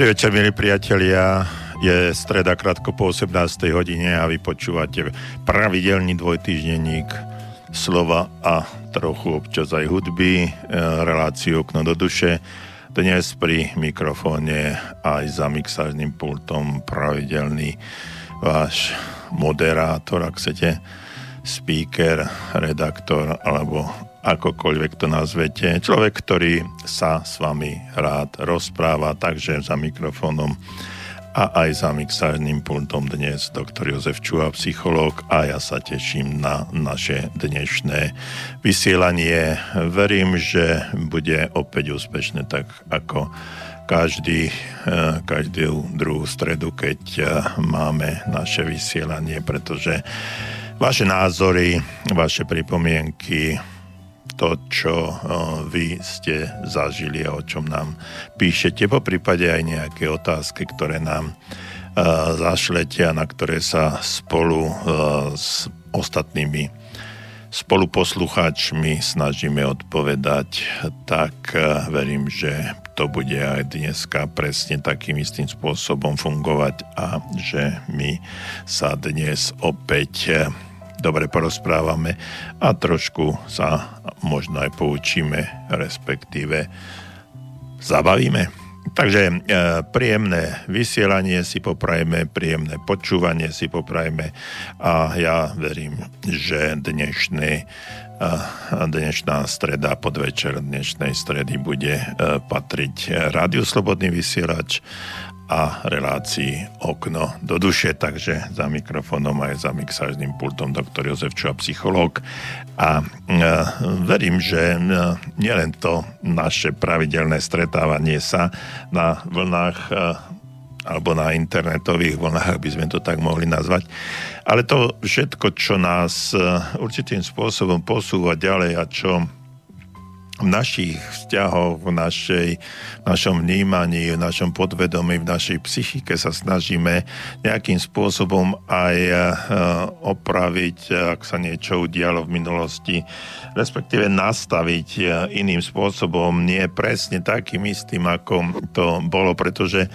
Dobrý večer, milí priatelia. Je streda krátko po 18. hodine a vy počúvate pravidelný dvojtýždenník slova a trochu občas aj hudby, e, reláciu okno do duše. Dnes pri mikrofóne aj za mixážnym pultom pravidelný váš moderátor, ak chcete, speaker, redaktor alebo akokoľvek to nazvete. Človek, ktorý sa s vami rád rozpráva, takže za mikrofónom a aj za mixárnym pultom dnes doktor Jozef Čuha, psychológ a ja sa teším na naše dnešné vysielanie. Verím, že bude opäť úspešné tak ako každý, eh, každú druhú stredu, keď eh, máme naše vysielanie, pretože vaše názory, vaše pripomienky, to, čo vy ste zažili a o čom nám píšete, po prípade aj nejaké otázky, ktoré nám zašlete a na ktoré sa spolu s ostatnými spoluposlucháčmi snažíme odpovedať, tak verím, že to bude aj dneska presne takým istým spôsobom fungovať a že my sa dnes opäť dobre porozprávame a trošku sa možno aj poučíme, respektíve zabavíme. Takže e, príjemné vysielanie si poprajme, príjemné počúvanie si poprajme a ja verím, že dnešný, e, dnešná streda, podvečer dnešnej stredy bude e, patriť Rádiu Slobodný vysielač a relácii Okno do duše, takže za mikrofónom aj za mixážnym pultom doktor Jozef Čuha, psychológ. A e, verím, že e, nielen to naše pravidelné stretávanie sa na vlnách e, alebo na internetových vlnách, aby sme to tak mohli nazvať. Ale to všetko, čo nás e, určitým spôsobom posúva ďalej a čo našich vzťahoch, v našej, v našom vnímaní, v našom podvedomí, v našej psychike sa snažíme nejakým spôsobom aj e, opraviť, ak sa niečo udialo v minulosti, respektíve nastaviť e, iným spôsobom, nie presne takým istým, ako to bolo, pretože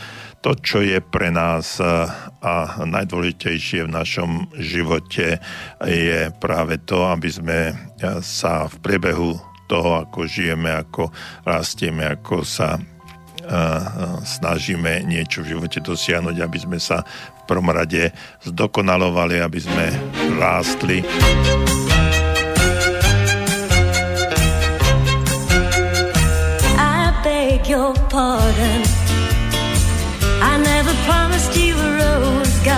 to, čo je pre nás a najdôležitejšie v našom živote, je práve to, aby sme sa v priebehu toho, ako žijeme, ako rastieme, ako sa snažíme niečo v živote dosiahnuť, aby sme sa v prvom rade zdokonalovali, aby sme rástli. Your pardon a rose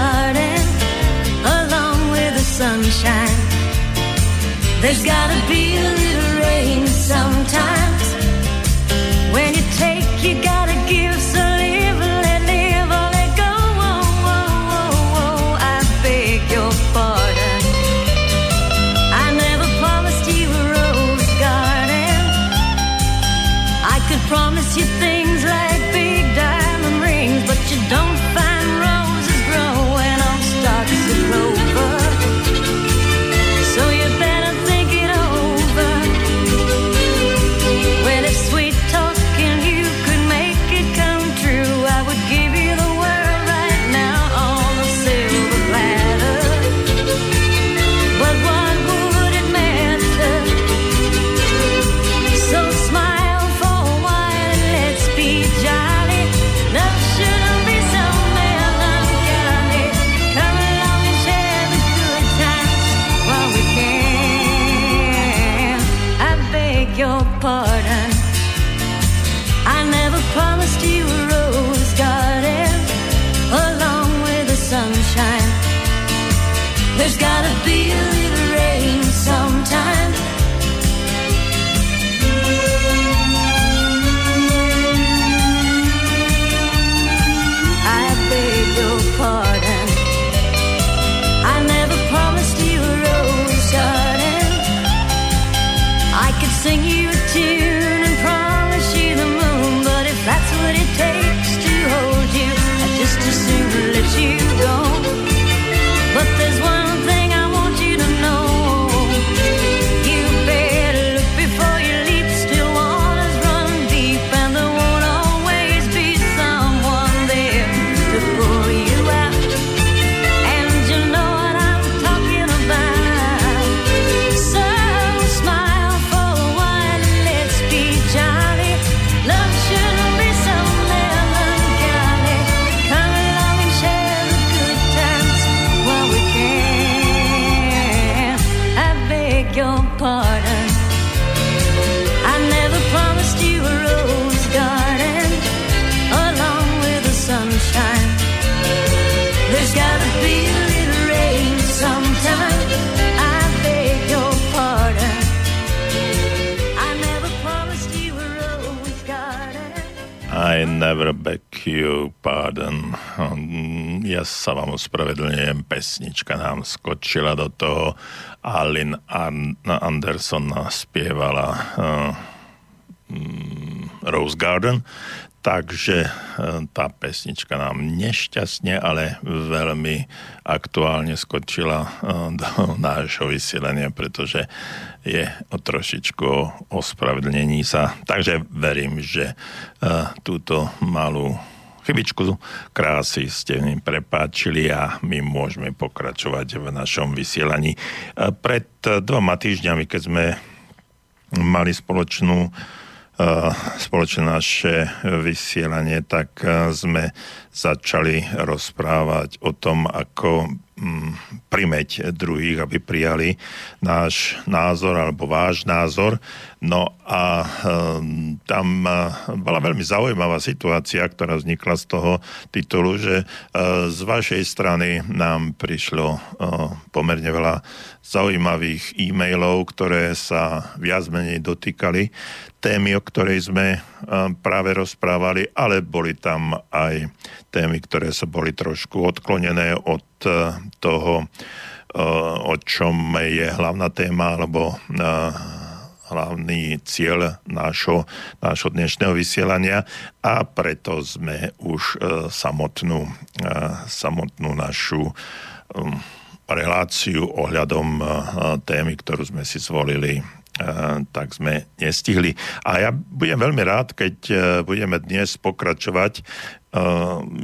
There's gotta be a sometimes. When you take, you gotta ospravedlňujem, pesnička nám skočila do toho. Alin Anderson spievala uh, Rose Garden takže e, tá pesnička nám nešťastne, ale veľmi aktuálne skočila e, do nášho vysielania, pretože je o trošičku ospravedlnení sa. Takže verím, že túto malú chybičku krásy ste mi prepáčili a my môžeme pokračovať v našom vysielaní. Pred dvoma týždňami, keď sme mali spoločnú spoločné naše vysielanie, tak sme začali rozprávať o tom, ako primeť druhých, aby prijali náš názor alebo váš názor. No a um, tam uh, bola veľmi zaujímavá situácia, ktorá vznikla z toho titulu, že uh, z vašej strany nám prišlo uh, pomerne veľa zaujímavých e-mailov, ktoré sa viac menej dotýkali témy, o ktorej sme práve rozprávali, ale boli tam aj témy, ktoré sa boli trošku odklonené od toho, eh, o čom je hlavná téma, alebo eh, hlavný cieľ nášho, nášho dnešného vysielania. A preto sme už samotnú, samotnú našu reláciu ohľadom témy, ktorú sme si zvolili tak sme nestihli. A ja budem veľmi rád, keď budeme dnes pokračovať.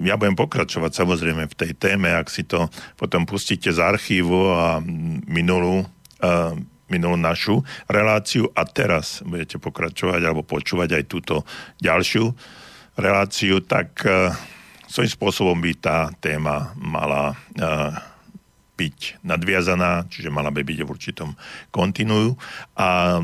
Ja budem pokračovať samozrejme v tej téme, ak si to potom pustíte z archívu a minulú, minulú našu reláciu. A teraz budete pokračovať alebo počúvať aj túto ďalšiu reláciu, tak svojím spôsobom by tá téma mala byť nadviazaná, čiže mala by byť v určitom kontinuu a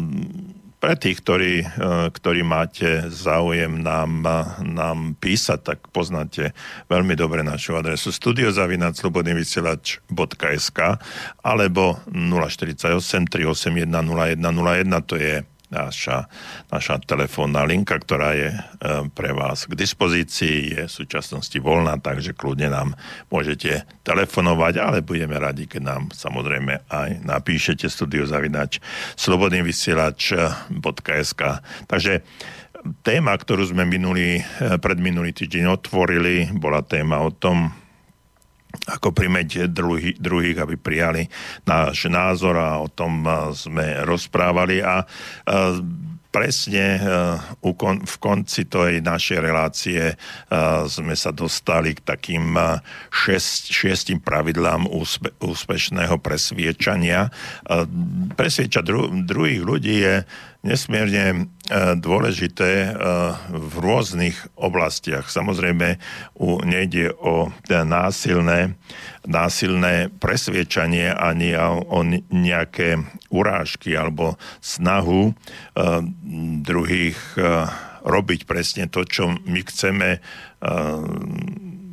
pre tých, ktorí, e, ktorí máte záujem nám, nám písať, tak poznáte veľmi dobre našu adresu studiozavinac.slobodnyvysielač.sk alebo 048 381 0101, to je naša, naša telefónna linka, ktorá je e, pre vás k dispozícii, je v súčasnosti voľná, takže kľudne nám môžete telefonovať, ale budeme radi, keď nám samozrejme aj napíšete studiozavinač slobodnyvysielač.sk Takže téma, ktorú sme minulý, e, pred minulý týždeň otvorili, bola téma o tom, ako primeť druhý, druhých, aby prijali náš názor a o tom sme rozprávali a presne v konci tej našej relácie sme sa dostali k takým šest, šiestim pravidlám úspe, úspešného presviečania. Presviečať dru, druhých ľudí je nesmierne e, dôležité e, v rôznych oblastiach. Samozrejme, nejde o násilné, násilné presviečanie ani o nejaké urážky alebo snahu e, druhých robiť presne to, čo my chceme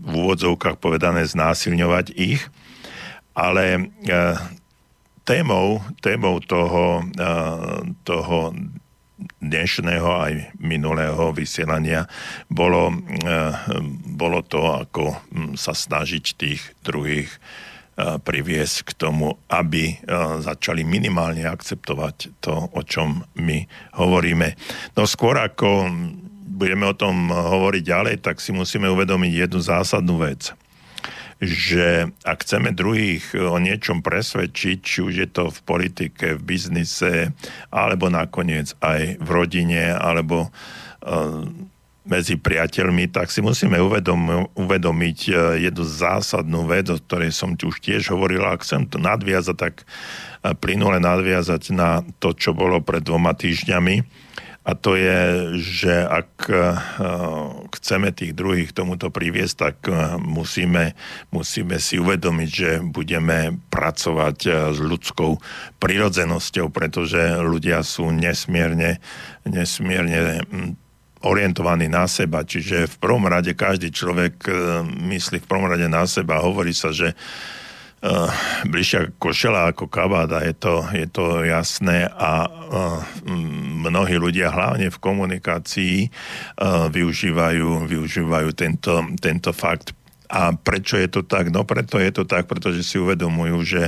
v úvodzovkách povedané znásilňovať ich, ale témou, témou toho, toho dnešného aj minulého vysielania bolo, bolo to, ako sa snažiť tých druhých priviesť k tomu, aby začali minimálne akceptovať to, o čom my hovoríme. No skôr ako budeme o tom hovoriť ďalej, tak si musíme uvedomiť jednu zásadnú vec – že ak chceme druhých o niečom presvedčiť, či už je to v politike, v biznise, alebo nakoniec aj v rodine, alebo uh, medzi priateľmi, tak si musíme uvedom, uvedomiť uh, jednu zásadnú vec, o ktorej som tu už tiež hovoril, ak chcem to nadviazať, tak plynule nadviazať na to, čo bolo pred dvoma týždňami a to je, že ak eh, chceme tých druhých tomuto priviesť, tak eh, musíme, musíme si uvedomiť, že budeme pracovať eh, s ľudskou prirodzenosťou, pretože ľudia sú nesmierne, nesmierne hm, orientovaní na seba. Čiže v prvom rade každý človek myslí v prvom rade na seba. Hovorí sa, že uh, bližšia košela ako kabáda, je to, je to jasné a uh, mnohí ľudia hlavne v komunikácii uh, využívajú, využívajú tento, tento fakt a prečo je to tak? No preto je to tak, pretože si uvedomujú, že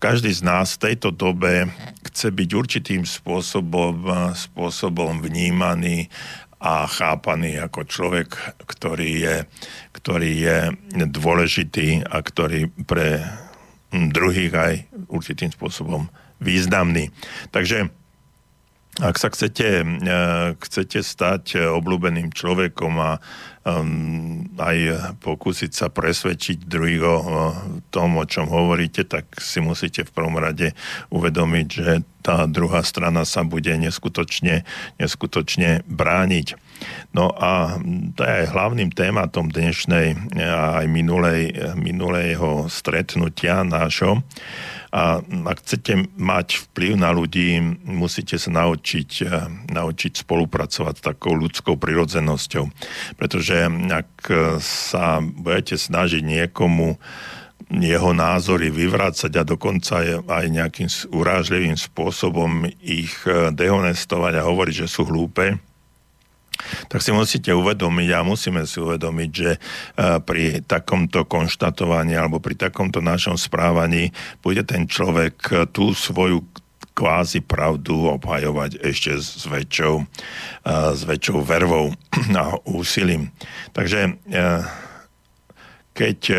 každý z nás v tejto dobe chce byť určitým spôsobom, spôsobom vnímaný a chápaný ako človek, ktorý je, ktorý je dôležitý a ktorý pre druhých aj určitým spôsobom významný. Takže ak sa chcete, e, chcete stať obľúbeným človekom a um, aj pokúsiť sa presvedčiť druhého o tom, o čom hovoríte, tak si musíte v prvom rade uvedomiť, že tá druhá strana sa bude neskutočne, neskutočne brániť. No a to je hlavným tématom dnešnej a aj minulej, minulého stretnutia nášho. A ak chcete mať vplyv na ľudí, musíte sa naučiť, eh, naučiť spolupracovať s takou ľudskou prirodzenosťou. Pretože ak sa budete snažiť niekomu jeho názory vyvrácať a dokonca aj nejakým urážlivým spôsobom ich eh, dehonestovať a hovoriť, že sú hlúpe, tak si musíte uvedomiť a musíme si uvedomiť, že e, pri takomto konštatovaní alebo pri takomto našom správaní bude ten človek e, tú svoju kvázi pravdu obhajovať ešte s väčšou, e, s väčšou vervou a úsilím. Takže keď e,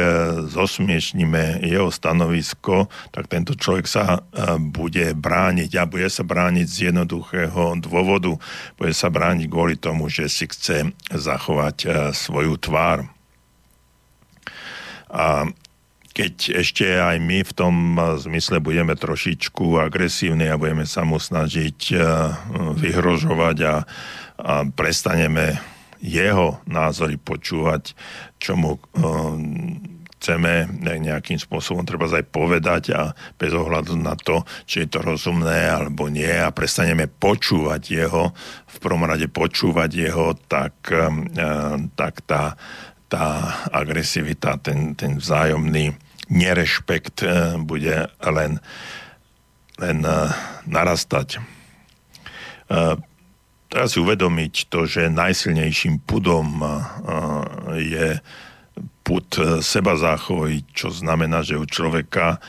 zosmiešnime jeho stanovisko, tak tento človek sa e, bude brániť a bude sa brániť z jednoduchého dôvodu. Bude sa brániť kvôli tomu, že si chce zachovať e, svoju tvár. A keď ešte aj my v tom zmysle budeme trošičku agresívni a budeme sa mu snažiť vyhrožovať a, a prestaneme jeho názory počúvať, čo mu um, chceme nejakým spôsobom treba aj povedať a bez ohľadu na to, či je to rozumné alebo nie a prestaneme počúvať jeho, v prvom rade počúvať jeho, tak, uh, tak tá, tá agresivita, ten, ten vzájomný nerešpekt uh, bude len, len narastať treba si uvedomiť to, že najsilnejším pudom je put e, seba záchovy, čo znamená, že u človeka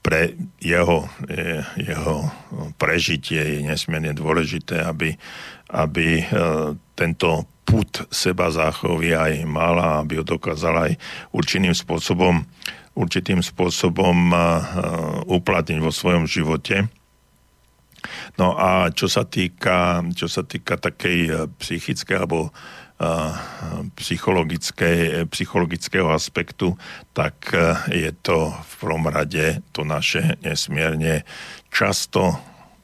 pre jeho, e, jeho prežitie je nesmierne dôležité, aby, aby e, tento put seba záchovy aj mala, aby ho dokázal aj určitým spôsobom, určitým spôsobom uplatniť vo svojom živote. No a čo sa týka, čo sa týka takej eh, psychickej alebo psychologickej, psychologického aspektu, tak uh, je to v prvom rade to naše nesmierne často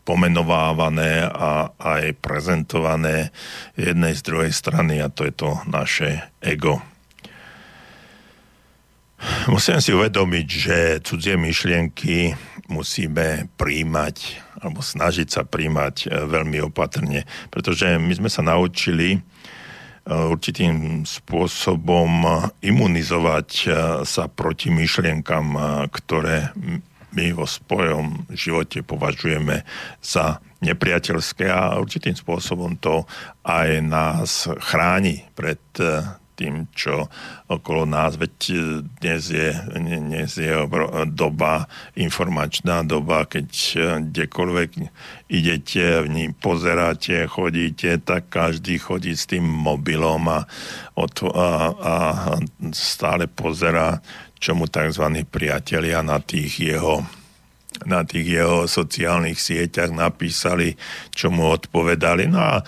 pomenovávané a aj prezentované jednej z druhej strany a to je to naše ego. Musím si uvedomiť, že cudzie myšlienky musíme príjmať alebo snažiť sa príjmať e, veľmi opatrne, pretože my sme sa naučili e, určitým spôsobom imunizovať e, sa proti myšlienkam, ktoré my vo svojom živote považujeme za nepriateľské a určitým spôsobom to aj nás chráni pred tým, čo okolo nás, veď e, dnes je, dnes je doba, informačná doba, keď e, kdekoľvek idete, v ní pozeráte, chodíte, tak každý chodí s tým mobilom a, a, a stále pozerá, čo mu tzv. priatelia na tých jeho na tých jeho sociálnych sieťach napísali, čo mu odpovedali. No a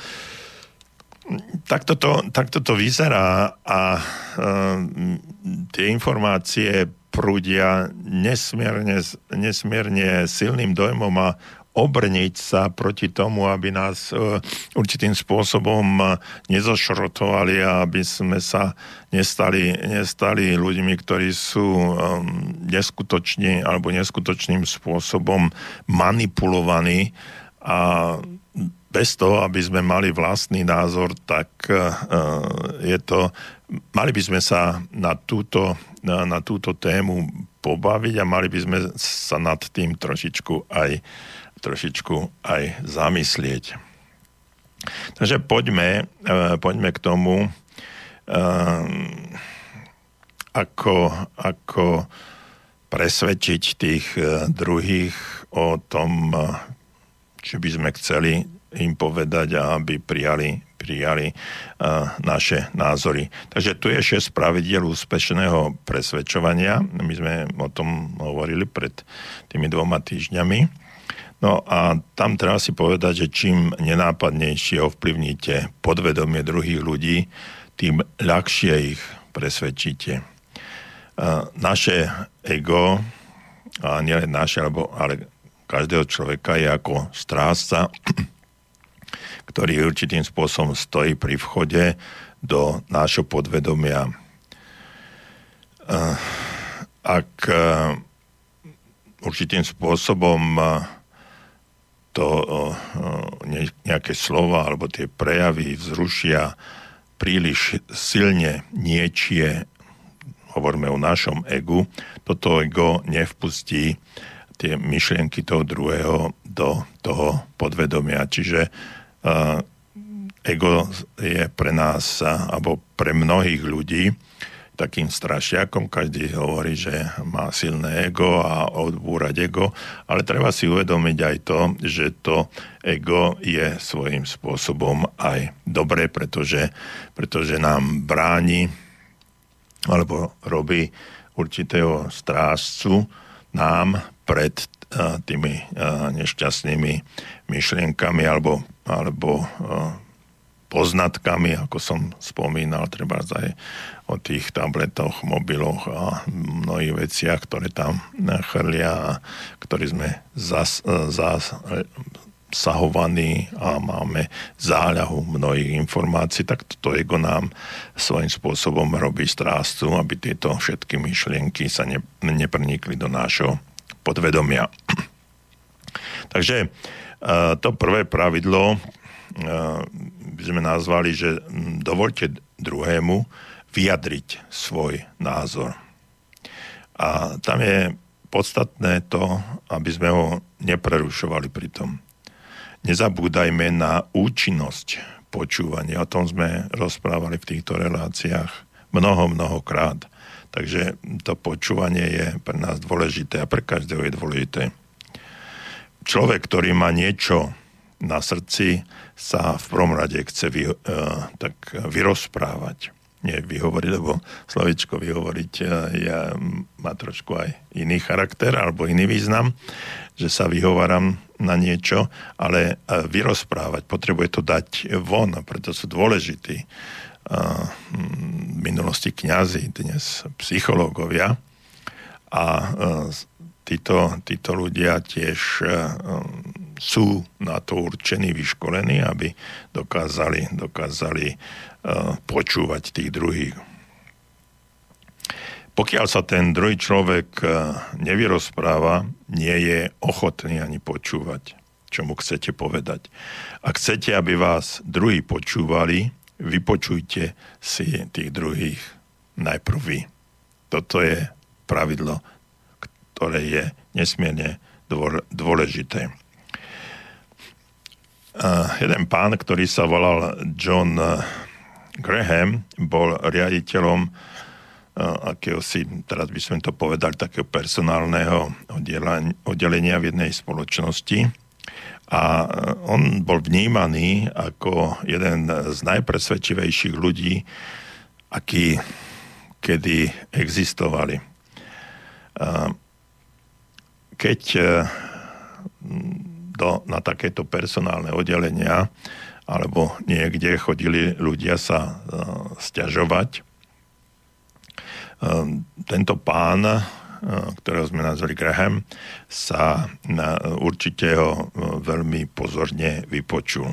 takto to, takto to vyzerá a uh, tie informácie prúdia nesmierne, nesmierne silným dojmom a obrniť sa proti tomu, aby nás uh, určitým spôsobom nezošrotovali a aby sme sa nestali, nestali ľuďmi, ktorí sú um, neskutočne alebo neskutočným spôsobom manipulovaní. A bez toho, aby sme mali vlastný názor, tak eh, je to, mali by sme sa na túto, na, túto tému pobaviť a mali by sme sa nad tým trošičku aj, trošičku aj zamyslieť. Takže poďme, poďme k tomu, ako, ako presvedčiť tých druhých o tom, či by sme chceli im povedať, aby prijali, prijali uh, naše názory. Takže tu je 6 pravidiel úspešného presvedčovania. My sme o tom hovorili pred tými dvoma týždňami. No a tam treba si povedať, že čím nenápadnejšie ovplyvníte podvedomie druhých ľudí, tým ľahšie ich presvedčíte. Naše ego, a nielen naše, ale každého človeka je ako strážca, ktorý určitým spôsobom stojí pri vchode do nášho podvedomia. Ak určitým spôsobom to nejaké slova alebo tie prejavy vzrušia príliš silne niečie, hovoríme o našom egu, toto ego nevpustí tie myšlienky toho druhého do toho podvedomia. Čiže ego je pre nás, alebo pre mnohých ľudí, takým strašiakom. Každý hovorí, že má silné ego a odbúrať ego, ale treba si uvedomiť aj to, že to ego je svojím spôsobom aj dobré, pretože, pretože nám bráni alebo robí určitého strážcu nám pred tými nešťastnými myšlienkami alebo, alebo poznatkami, ako som spomínal, treba aj o tých tabletoch, mobiloch a mnohých veciach, ktoré tam chrlia a ktorí sme zas, zas, zasahovaní a máme záľahu mnohých informácií, tak toto ego nám svojím spôsobom robí strástu, aby tieto všetky myšlienky sa ne, neprnikli do nášho podvedomia. Takže to prvé pravidlo by sme nazvali, že dovolte druhému vyjadriť svoj názor. A tam je podstatné to, aby sme ho neprerušovali pri tom. Nezabúdajme na účinnosť počúvania. O tom sme rozprávali v týchto reláciách mnoho, mnohokrát. Takže to počúvanie je pre nás dôležité a pre každého je dôležité. Človek, ktorý má niečo na srdci, sa v prvom rade chce vy, uh, tak vyrozprávať. Nie vyhovoriť, lebo slovičko vyhovoriť uh, ja, má trošku aj iný charakter alebo iný význam, že sa vyhováram na niečo, ale uh, vyrozprávať, potrebuje to dať von, preto sú dôležití v minulosti kňazi, dnes psychológovia. A títo, títo ľudia tiež sú na to určení, vyškolení, aby dokázali, dokázali počúvať tých druhých. Pokiaľ sa ten druhý človek nevyrozpráva, nie je ochotný ani počúvať, čo mu chcete povedať. Ak chcete, aby vás druhí počúvali, vypočujte si tých druhých najprv vy. Toto je pravidlo, ktoré je nesmierne dôležité. Jeden pán, ktorý sa volal John Graham, bol riaditeľom uh, si, teraz by sme to povedali, takého personálneho oddelenia v jednej spoločnosti a on bol vnímaný ako jeden z najpresvedčivejších ľudí, akí kedy existovali. Keď e, do, na takéto personálne oddelenia alebo niekde chodili ľudia sa e, stiažovať, e, tento pán ktorého sme nazvali Graham, sa určite ho veľmi pozorne vypočul.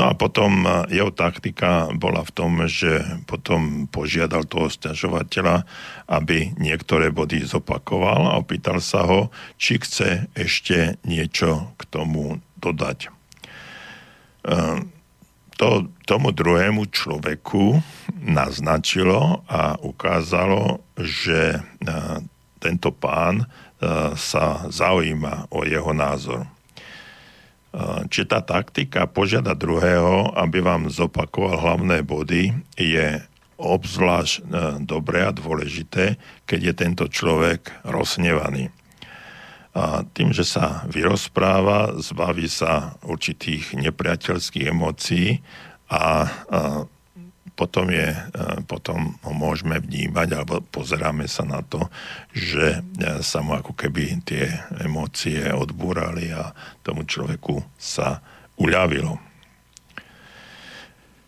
No a potom jeho taktika bola v tom, že potom požiadal toho stiažovateľa, aby niektoré body zopakoval a opýtal sa ho, či chce ešte niečo k tomu dodať. to tomu druhému človeku naznačilo a ukázalo, že tento pán sa zaujíma o jeho názor. Či tá taktika požiada druhého, aby vám zopakoval hlavné body, je obzvlášť e, dobré a dôležité, keď je tento človek rozsnevaný. A tým, že sa vyrozpráva, zbaví sa určitých nepriateľských emócií a, a potom, je, potom ho môžeme vnímať alebo pozeráme sa na to, že sa mu ako keby tie emócie odbúrali a tomu človeku sa uľavilo.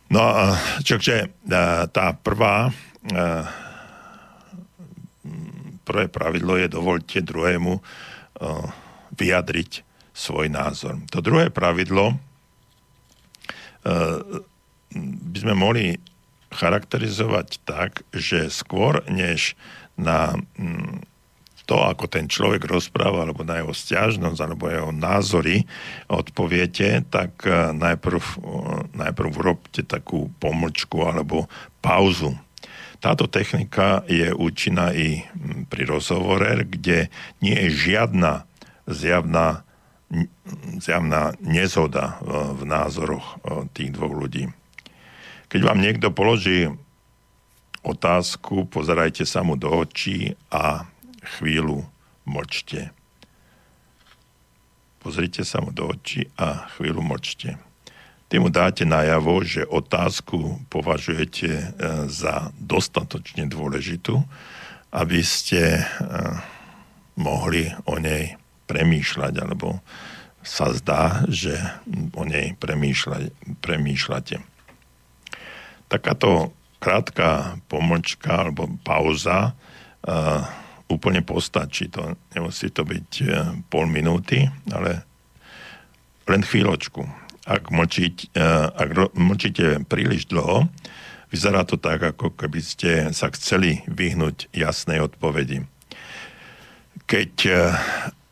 No a čože tá prvá prvé pravidlo je dovolte druhému vyjadriť svoj názor. To druhé pravidlo by sme mohli charakterizovať tak, že skôr než na mm, to, ako ten človek rozpráva, alebo na jeho stiažnosť, alebo jeho názory odpoviete, tak e, najprv, e, najprv urobte takú pomlčku alebo pauzu. Táto technika je účinná i mm, pri rozhovore, kde nie je žiadna zjavná, zjavná nezhoda e, v názoroch tých dvoch ľudí. Keď vám niekto položí otázku, pozerajte sa mu do očí a chvíľu mlčte. Pozrite sa mu do očí a chvíľu mlčte. Ty mu dáte najavo, že otázku považujete e, za dostatočne dôležitú, aby ste e, mohli o nej premýšľať, alebo sa zdá, že o nej premýšľate takáto krátka pomlčka alebo pauza uh, úplne postačí. To, nemusí to byť uh, pol minúty, ale len chvíľočku. Ak, mlčiť, uh, ak mlčíte príliš dlho, vyzerá to tak, ako keby ste sa chceli vyhnúť jasnej odpovedi. Keď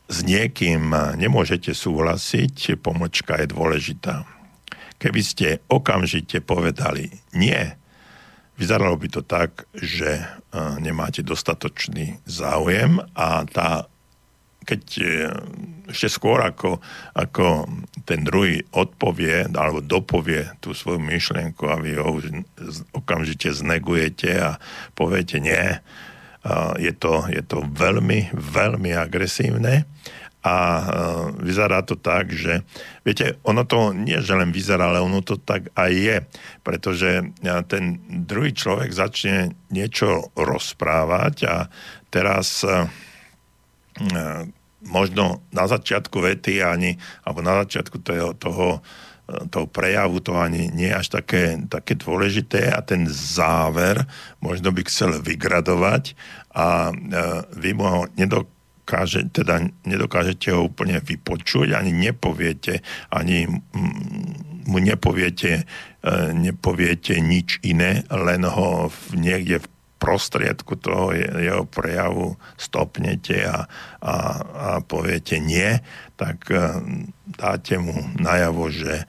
s niekým nemôžete súhlasiť, pomlčka je dôležitá Keby ste okamžite povedali nie, vyzeralo by to tak, že e, nemáte dostatočný záujem a tá, keď e, ešte skôr ako, ako ten druhý odpovie alebo dopovie tú svoju myšlienku a vy ho už okamžite znegujete a poviete nie, e, je to, je to veľmi, veľmi agresívne a e, vyzerá to tak, že viete, ono to nie, že len vyzerá, ale ono to tak aj je, pretože e, ten druhý človek začne niečo rozprávať a teraz e, možno na začiatku vety ani, alebo na začiatku toho, toho, toho prejavu to ani nie je až také, také dôležité a ten záver možno by chcel vygradovať a vy mu ho nedokážete dokáže, teda nedokážete ho úplne vypočuť, ani nepoviete, ani mu nepoviete, e, nepoviete nič iné, len ho niekde v prostriedku toho jeho prejavu stopnete a, a, a poviete nie, tak e, dáte mu najavo, že e,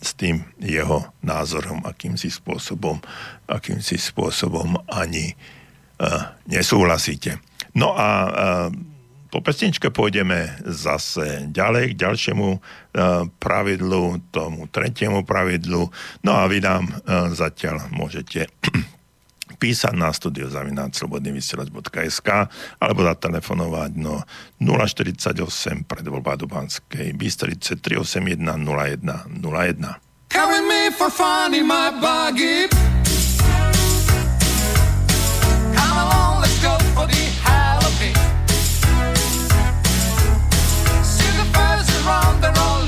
s tým jeho názorom, akýmsi spôsobom, akýmsi spôsobom ani nesúhlasíte. No a po pesničke pôjdeme zase ďalej k ďalšiemu pravidlu, tomu tretiemu pravidlu. No a vy nám zatiaľ môžete písať na studiozavináčslobodnyvysielač.sk alebo zatelefonovať no 048 pred voľba Dubanskej Bystrice 381 01 01. Carry me for fun in my buggy around the road.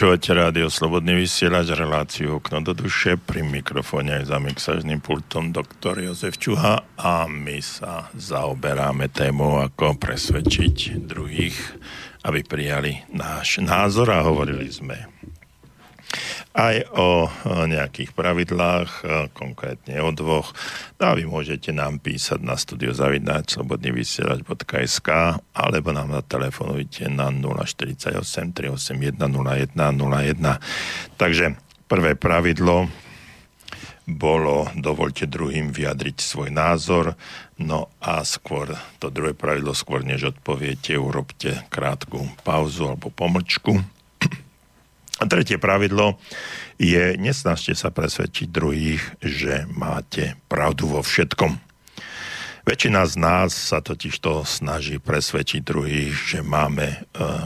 Počúvate rádio Slobodný vysielač, reláciu Okno do duše, pri mikrofóne aj za mixažným pultom doktor Jozef Čuha a my sa zaoberáme tému, ako presvedčiť druhých, aby prijali náš názor a hovorili sme aj o nejakých pravidlách, e, konkrétne o dvoch. No a vy môžete nám písať na studiozavidnať slobodnyvysielač.sk alebo nám zatelefonujte na 048 381 0101. Takže prvé pravidlo bolo dovolte druhým vyjadriť svoj názor, no a skôr, to druhé pravidlo, skôr než odpoviete, urobte krátku pauzu alebo pomlčku. A tretie pravidlo je, nesnažte sa presvedčiť druhých, že máte pravdu vo všetkom. Väčšina z nás sa totiž to snaží presvedčiť druhých, že máme e,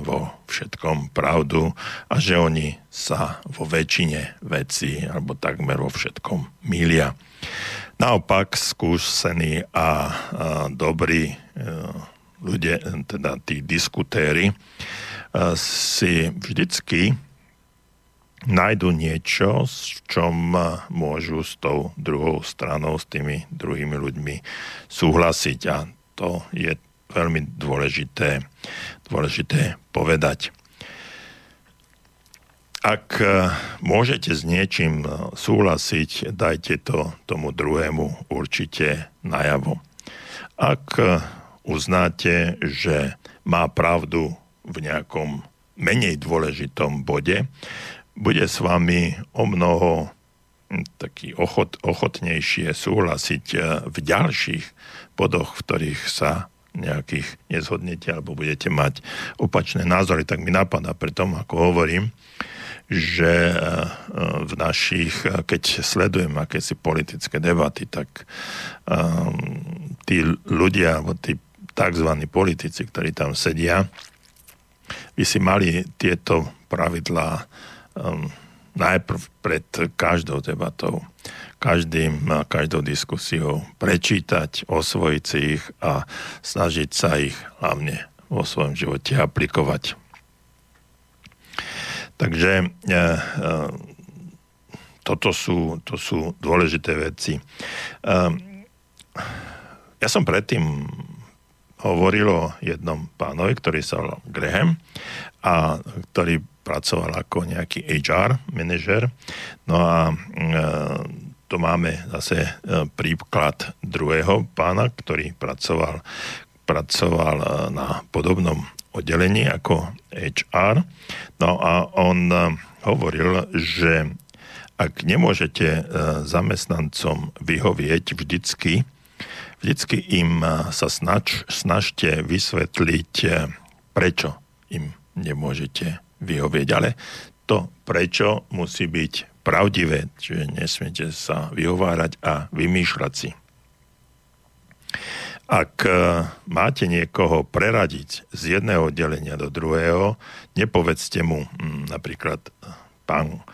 vo všetkom pravdu a že oni sa vo väčšine veci alebo takmer vo všetkom milia. Naopak skúsení a, a dobrí e, ľudia, teda tí diskutéry, e, si vždycky nájdu niečo, v čom môžu s tou druhou stranou, s tými druhými ľuďmi súhlasiť. A to je veľmi dôležité, dôležité povedať. Ak e, môžete s niečím e, súhlasiť, dajte to tomu druhému určite najavo. Ak e, uznáte, že má pravdu v nejakom menej dôležitom bode, bude s vami o mnoho hm, taký ochot, ochotnejšie súhlasiť v ďalších bodoch, v ktorých sa nejakých nezhodnete alebo budete mať opačné názory, tak mi napadá pri tom, ako hovorím, že v našich, keď sledujem akési politické debaty, tak um, tí ľudia, alebo tí tzv. politici, ktorí tam sedia, by si mali tieto pravidlá um, najprv pred každou debatou, každým, každou diskusiou prečítať, osvojiť si ich a snažiť sa ich hlavne vo svojom živote aplikovať. Takže e, e, toto sú, to sú dôležité veci. E, ja som predtým hovoril o jednom pánovi, ktorý sa volal Graham a ktorý pracoval ako nejaký HR manažer. No a e, to máme zase e, príklad druhého pána, ktorý pracoval, pracoval e, na podobnom oddelení ako HR. No a on hovoril, že ak nemôžete zamestnancom vyhovieť vždycky, vždycky im sa snaž, snažte vysvetliť, prečo im nemôžete vyhovieť. Ale to prečo musí byť pravdivé, čiže nesmiete sa vyhovárať a vymýšľať si. Ak e, máte niekoho preradiť z jedného oddelenia do druhého, nepovedzte mu hm, napríklad pán,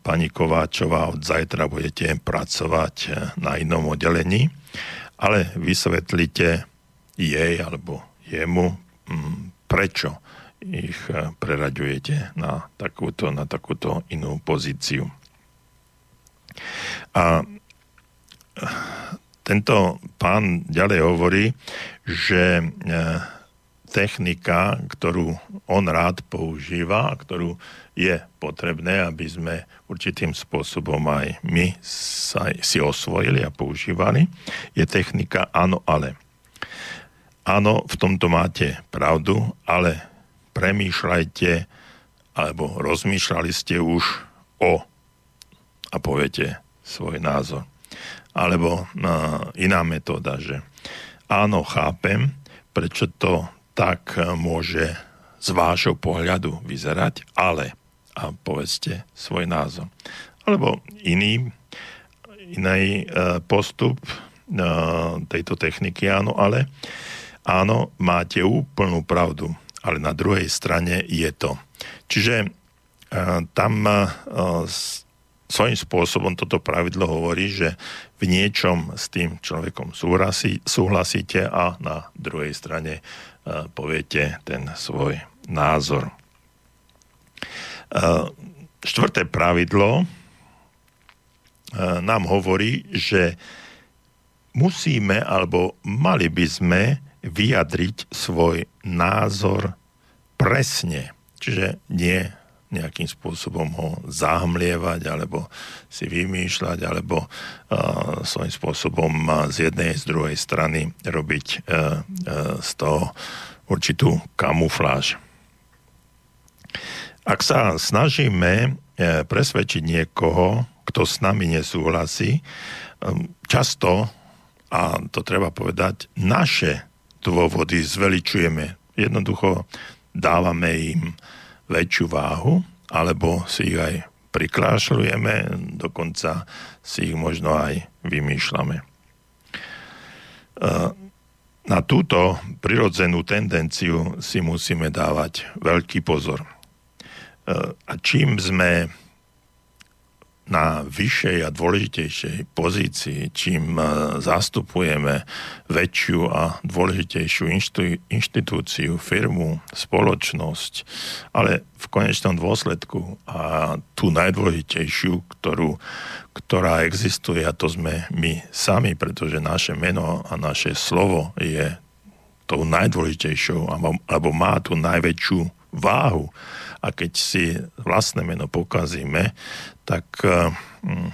pani Kováčová od zajtra budete pracovať e, na inom oddelení, ale vysvetlite jej alebo jemu, hm, prečo ich eh, preraďujete na takúto, na takúto inú pozíciu. A eh, tento pán ďalej hovorí, že eh, technika, ktorú on rád používa a ktorú je potrebné, aby sme určitým spôsobom aj my sa, si osvojili a používali, je technika áno, ale. Áno, v tomto máte pravdu, ale premýšľajte alebo rozmýšľali ste už o a poviete svoj názor. Alebo uh, iná metóda, že áno, chápem, prečo to tak môže z vášho pohľadu vyzerať, ale a povedzte svoj názor. Alebo iný, iný uh, postup uh, tejto techniky, áno, ale áno, máte úplnú pravdu, ale na druhej strane je to. Čiže uh, tam uh, svojím spôsobom toto pravidlo hovorí, že v niečom s tým človekom súhlasí, súhlasíte a na druhej strane uh, poviete ten svoj názor. Štvrté pravidlo nám hovorí, že musíme alebo mali by sme vyjadriť svoj názor presne. Čiže nie nejakým spôsobom ho zahmlievať alebo si vymýšľať alebo uh, svojím spôsobom uh, z jednej z druhej strany robiť uh, uh, z toho určitú kamufláž. Ak sa snažíme e, presvedčiť niekoho, kto s nami nesúhlasí, e, často, a to treba povedať, naše dôvody zveličujeme. Jednoducho dávame im väčšiu váhu, alebo si ich aj priklášľujeme, dokonca si ich možno aj vymýšľame. E, na túto prirodzenú tendenciu si musíme dávať veľký pozor a čím sme na vyššej a dôležitejšej pozícii, čím e, zastupujeme väčšiu a dôležitejšiu inštitúciu, firmu, spoločnosť, ale v konečnom dôsledku a tú najdôležitejšiu, ktorú, ktorá existuje, a to sme my sami, pretože naše meno a naše slovo je tou najdôležitejšou, alebo má tú najväčšiu váhu a keď si vlastné meno pokazíme, tak eh, hm,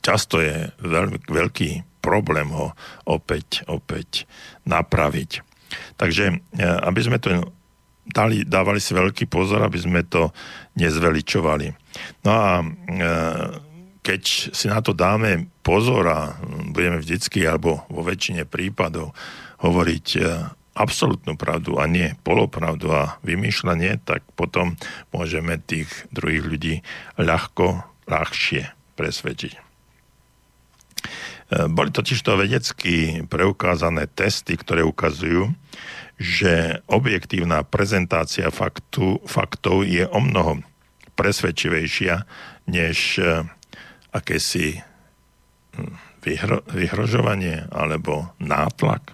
často je veľký problém ho opäť, opäť napraviť. Takže eh, aby sme to dali, dávali si veľký pozor, aby sme to nezveličovali. No a eh, keď si na to dáme pozor a budeme vždycky alebo vo väčšine prípadov hovoriť absolútnu pravdu a nie polopravdu a vymýšľanie, tak potom môžeme tých druhých ľudí ľahko, ľahšie presvedčiť. E, boli totiž to vedecky preukázané testy, ktoré ukazujú, že objektívna prezentácia faktu, faktov je o mnoho presvedčivejšia než e, akési hm, vyhro, vyhrožovanie alebo nátlak.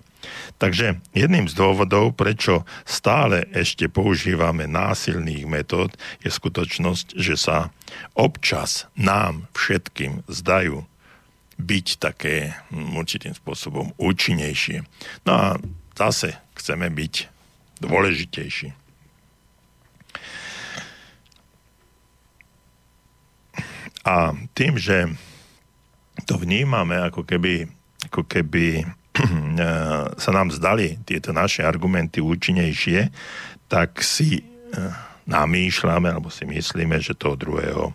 Takže jedným z dôvodov, prečo stále ešte používame násilných metód, je skutočnosť, že sa občas nám všetkým zdajú byť také hm, určitým spôsobom účinnejšie. No a zase chceme byť dôležitejší. A tým, že to vnímame ako keby, ako keby sa nám zdali tieto naše argumenty účinnejšie, tak si eh, namýšľame alebo si myslíme, že toho druhého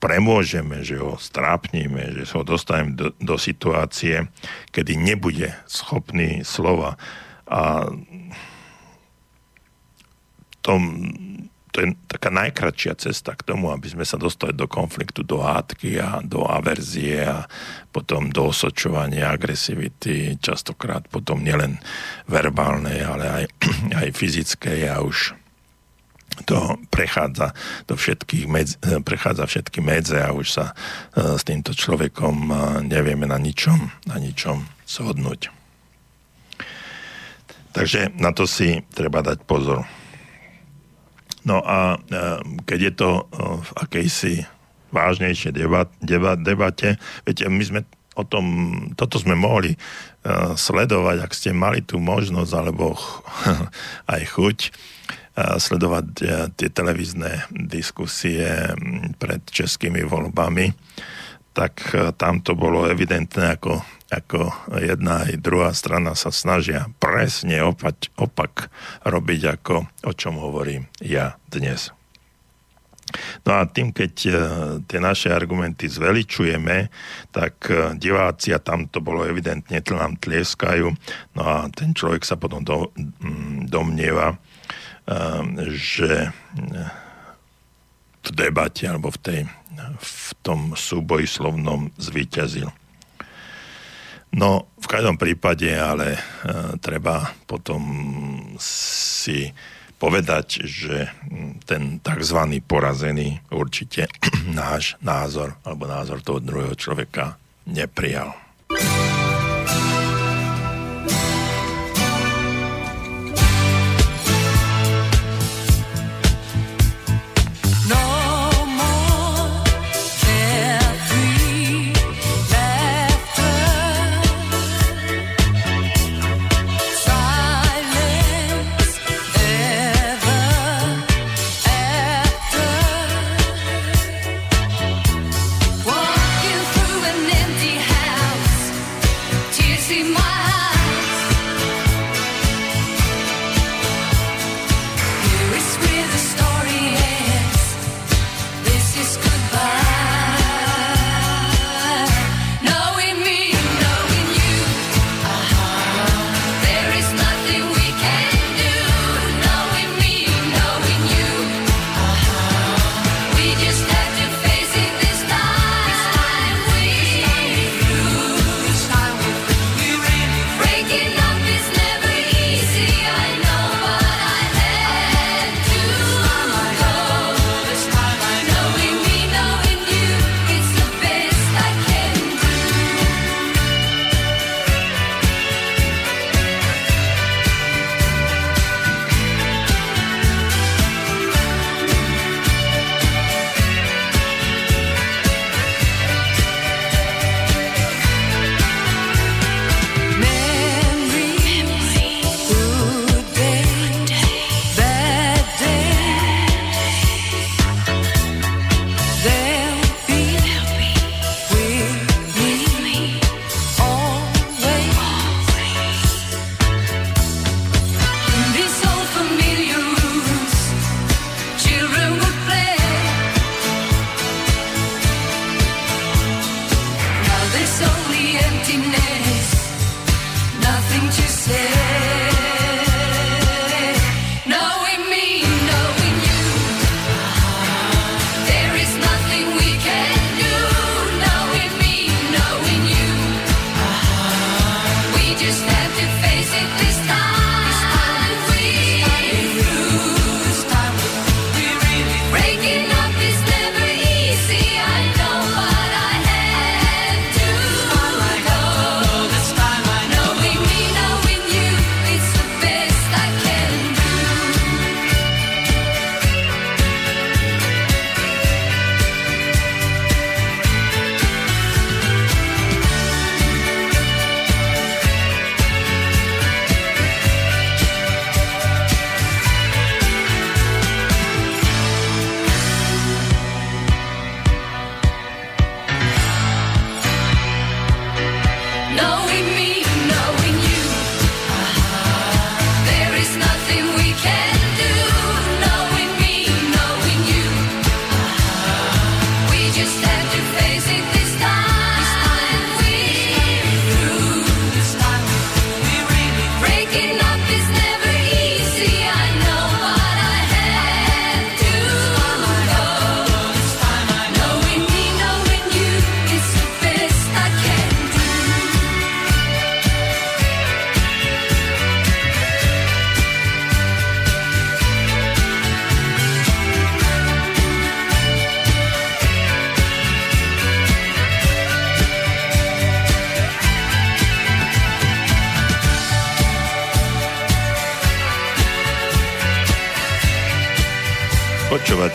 premôžeme, že ho strápnime, že ho dostaneme do, do situácie, kedy nebude schopný slova. A tom to je taká najkračšia cesta k tomu, aby sme sa dostali do konfliktu, do hádky a do averzie a potom do osočovania, agresivity, častokrát potom nielen verbálnej, ale aj, aj fyzickej a už to prechádza do všetkých medz, prechádza všetky medze a už sa e, s týmto človekom e, nevieme na ničom, na ničom shodnúť. Takže na to si treba dať pozor. No a e, keď je to e, v akejsi vážnejšej debat, debat, debate, viete, my sme o tom, toto sme mohli uh, sledovať, ak ste mali tú možnosť alebo aj chuť sledovať tie televízne diskusie pred českými voľbami, tak tam to bolo evidentné, ako, ako jedna aj druhá strana sa snažia presne opak, opak robiť, ako o čom hovorím ja dnes. No a tým, keď e, tie naše argumenty zveličujeme, tak e, diváci, a tam to bolo evidentne, nám tlieskajú, no a ten človek sa potom do, mm, domnieva, e, že v debate alebo v, tej, v tom súboji slovnom zvíťazil. No, v každom prípade, ale e, treba potom si povedať, že ten tzv. porazený určite náš názor alebo názor toho druhého človeka neprijal.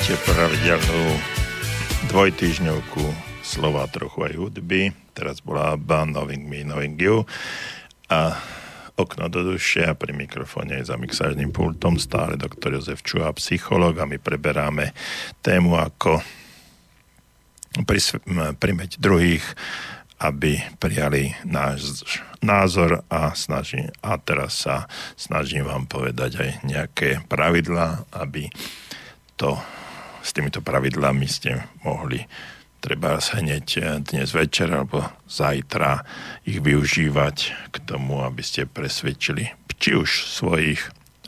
Počúvate pravidelnú dvojtýžňovku slova trochu aj hudby. Teraz bola Abba, Knowing Me, Knowing You. A okno do duše a pri mikrofóne za mixážnym pultom stále doktor Jozef Čuha, psycholog a my preberáme tému ako primeť druhých, aby prijali náš názor a, snažím, a teraz sa snažím vám povedať aj nejaké pravidlá, aby to s týmito pravidlami ste mohli treba hneď eh, dnes večer alebo zajtra ich využívať k tomu, aby ste presvedčili či už svojich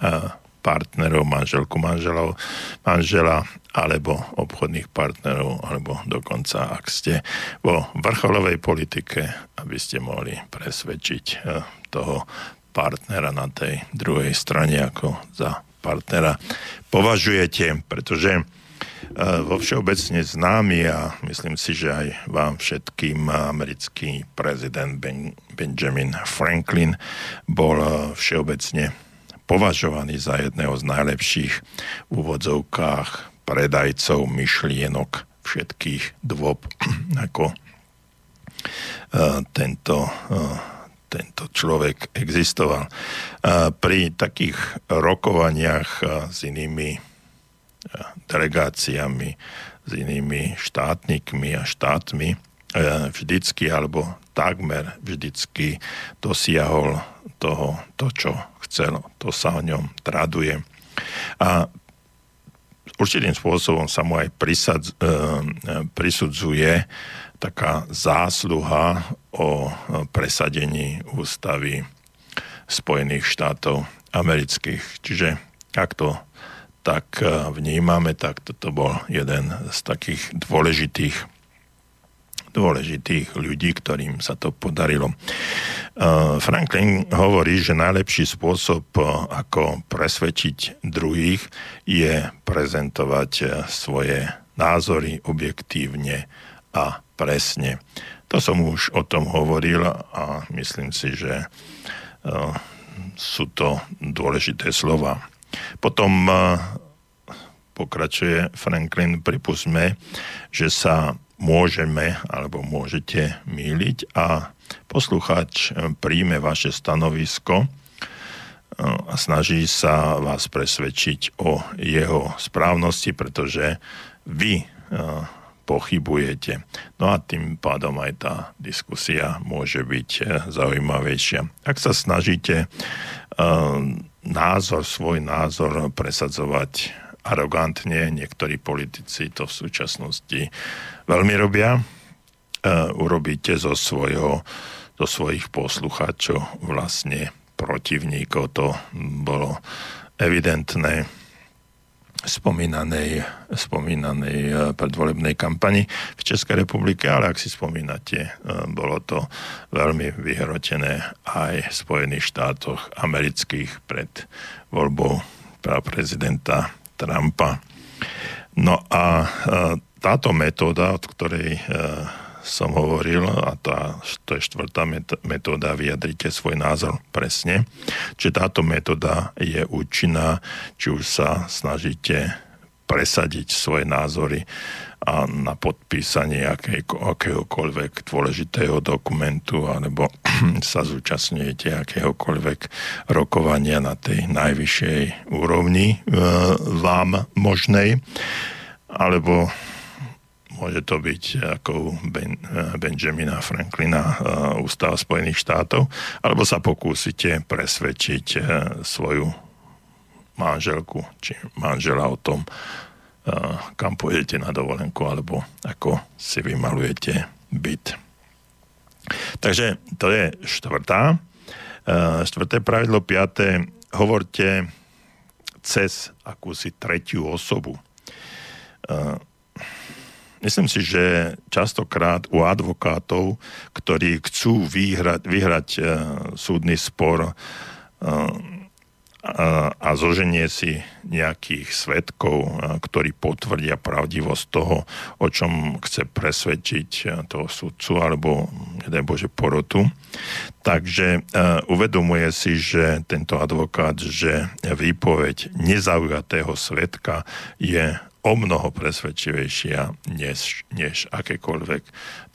eh, partnerov, manželku, manželov, manžela alebo obchodných partnerov, alebo dokonca, ak ste vo vrcholovej politike, aby ste mohli presvedčiť eh, toho partnera na tej druhej strane ako za partnera považujete, pretože vo všeobecne známy a myslím si, že aj vám všetkým americký prezident ben, Benjamin Franklin bol všeobecne považovaný za jedného z najlepších v úvodzovkách predajcov myšlienok všetkých dôb, ako tento, tento človek existoval. Pri takých rokovaniach s inými delegáciami, s inými štátnikmi a štátmi, e, vždycky alebo takmer vždycky dosiahol toho, to, čo chcel, to sa o ňom traduje. A určitým spôsobom sa mu aj prisad, e, prisudzuje taká zásluha o presadení ústavy Spojených štátov amerických. Čiže ak to tak e, vnímame, tak toto bol jeden z takých dôležitých dôležitých ľudí, ktorým sa to podarilo. E, Franklin hovorí, že najlepší spôsob, e, ako presvedčiť druhých, je prezentovať svoje názory objektívne a presne. To som už o tom hovoril a myslím si, že sú to dôležité slova. Potom pokračuje Franklin, pripustme, že sa môžeme alebo môžete míliť a poslucháč príjme vaše stanovisko a snaží sa vás presvedčiť o jeho správnosti, pretože vy pochybujete. No a tým pádom aj tá diskusia môže byť zaujímavejšia. Ak sa snažíte názor, svoj názor presadzovať arogantne, niektorí politici to v súčasnosti veľmi robia. E, urobíte zo, svojho, zo svojich poslucháčov vlastne protivníkov. To bolo evidentné spomínanej, spomínanej e, predvolebnej kampani v Českej republike, ale ak si spomínate, e, bolo to veľmi vyhrotené aj v Spojených štátoch amerických pred voľbou prezidenta Trumpa. No a táto metóda, od ktorej e, som hovoril, a tá, to je štvrtá metóda, vyjadrite svoj názor presne. Čiže táto metóda je účinná, či už sa snažíte presadiť svoje názory a na podpísanie akej, akéhokoľvek dôležitého dokumentu alebo sa zúčastňujete akéhokoľvek rokovania na tej najvyššej úrovni e, vám možnej alebo môže to byť ako ben, Benjamina Franklina e, Ústava Spojených štátov, alebo sa pokúsite presvedčiť e, svoju manželku či manžela o tom, kam pôjdete na dovolenku alebo ako si vymalujete byt. Takže to je štvrtá. Štvrté pravidlo, piaté, hovorte cez akúsi tretiu osobu. Myslím si, že častokrát u advokátov, ktorí chcú vyhrať, vyhrať súdny spor, a zoženie si nejakých svetkov, ktorí potvrdia pravdivosť toho, o čom chce presvedčiť toho sudcu alebo, nedaj Bože, porotu. Takže uvedomuje si, že tento advokát, že výpoveď nezaujatého svetka je o mnoho presvedčivejšia než, než akékoľvek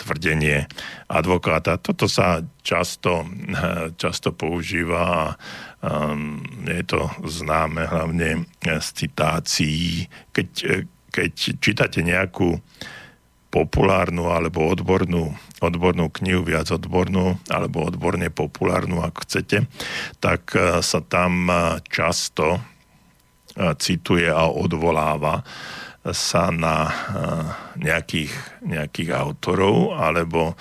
tvrdenie advokáta. Toto sa často, často používa a um, je to známe hlavne z citácií. Keď, keď čítate nejakú populárnu alebo odbornú, odbornú knihu, viac odbornú alebo odborne populárnu, ak chcete, tak uh, sa tam uh, často cituje a odvoláva sa na nejakých, nejakých autorov, alebo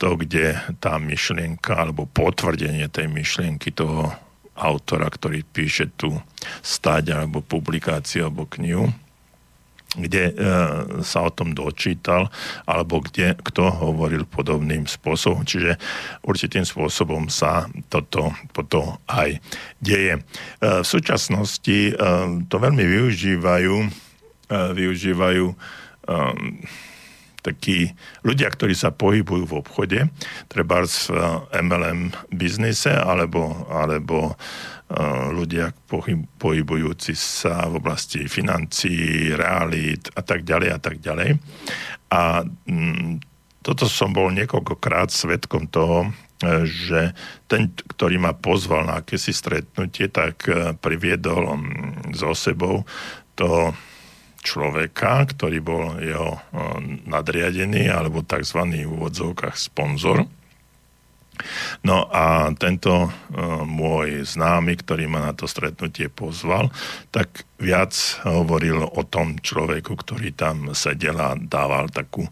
to, kde tá myšlienka, alebo potvrdenie tej myšlienky toho autora, ktorý píše tú stať, alebo publikáciu, alebo knihu, kde e, sa o tom dočítal, alebo kde kto hovoril podobným spôsobom. Čiže určitým spôsobom sa toto, toto aj deje. E, v súčasnosti e, to veľmi využívajú, e, využívajú e, takí ľudia, ktorí sa pohybujú v obchode, treba v MLM biznise, alebo, alebo ľudia pohybujúci sa v oblasti financií, realít a tak ďalej a tak ďalej. A mm, toto som bol niekoľkokrát svetkom toho, e, že ten, ktorý ma pozval na akési stretnutie, tak e, priviedol mm, so sebou toho človeka, ktorý bol jeho nadriadený alebo tzv. v úvodzovkách sponzor. No a tento uh, môj známy, ktorý ma na to stretnutie pozval, tak viac hovoril o tom človeku, ktorý tam sedel a dával takú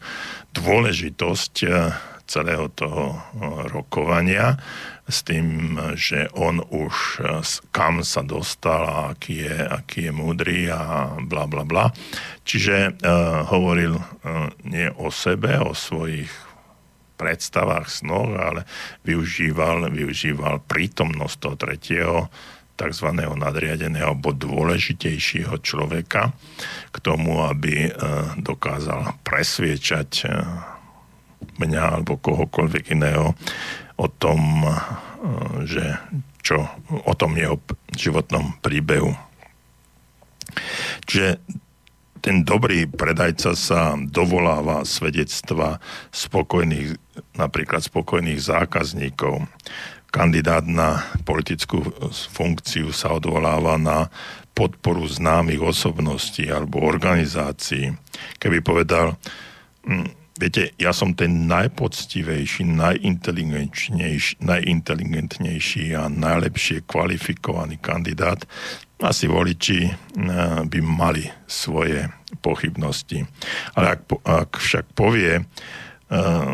dôležitosť uh, celého toho uh, rokovania s tým, že on už kam sa dostal a aký je, aký je múdry a bla bla bla. Čiže uh, hovoril uh, nie o sebe, o svojich predstavách, snoch, ale využíval, využíval prítomnosť toho tretieho tzv. nadriadeného alebo dôležitejšieho človeka k tomu, aby e, dokázal presviečať e, mňa alebo kohokoľvek iného o tom, e, že čo o tom jeho životnom príbehu. Čiže ten dobrý predajca sa dovoláva svedectva spokojných, napríklad spokojných zákazníkov. Kandidát na politickú funkciu sa odvoláva na podporu známych osobností alebo organizácií. Keby povedal, hm, viete, ja som ten najpoctivejší, najinteligentnejší, najinteligentnejší a najlepšie kvalifikovaný kandidát, asi voliči eh, by mali svoje pochybnosti. Ale ak, ak však povie eh,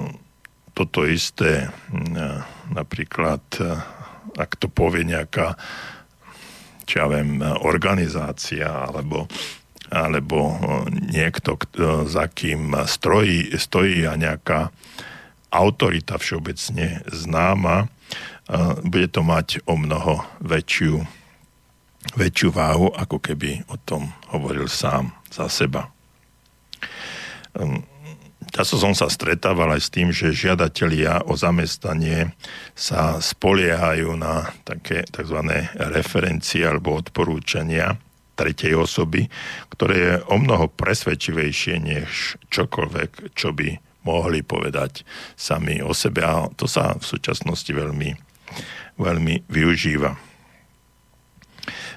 toto isté, eh, napríklad ak to povie nejaká čo ja viem, organizácia alebo, alebo niekto, za kým strojí, stojí a nejaká autorita všeobecne známa, bude to mať o mnoho väčšiu väčšiu váhu, ako keby o tom hovoril sám za seba. Ehm, často som sa stretával aj s tým, že žiadatelia o zamestnanie sa spoliehajú na také tzv. referencie alebo odporúčania tretej osoby, ktoré je o mnoho presvedčivejšie než čokoľvek, čo by mohli povedať sami o sebe. A to sa v súčasnosti veľmi, veľmi využíva.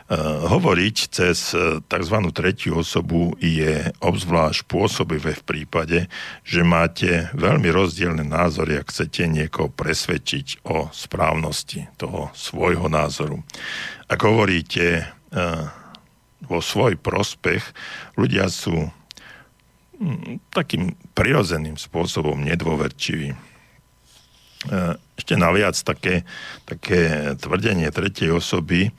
Eh, hovoriť cez eh, tzv. tretiu osobu je obzvlášť pôsobivé v prípade, že máte veľmi rozdielne názory a chcete niekoho presvedčiť o správnosti toho svojho názoru. Ak hovoríte eh, vo svoj prospech, ľudia sú hm, takým prirodzeným spôsobom nedôverčiví. Ešte naviac také, také tvrdenie tretej osoby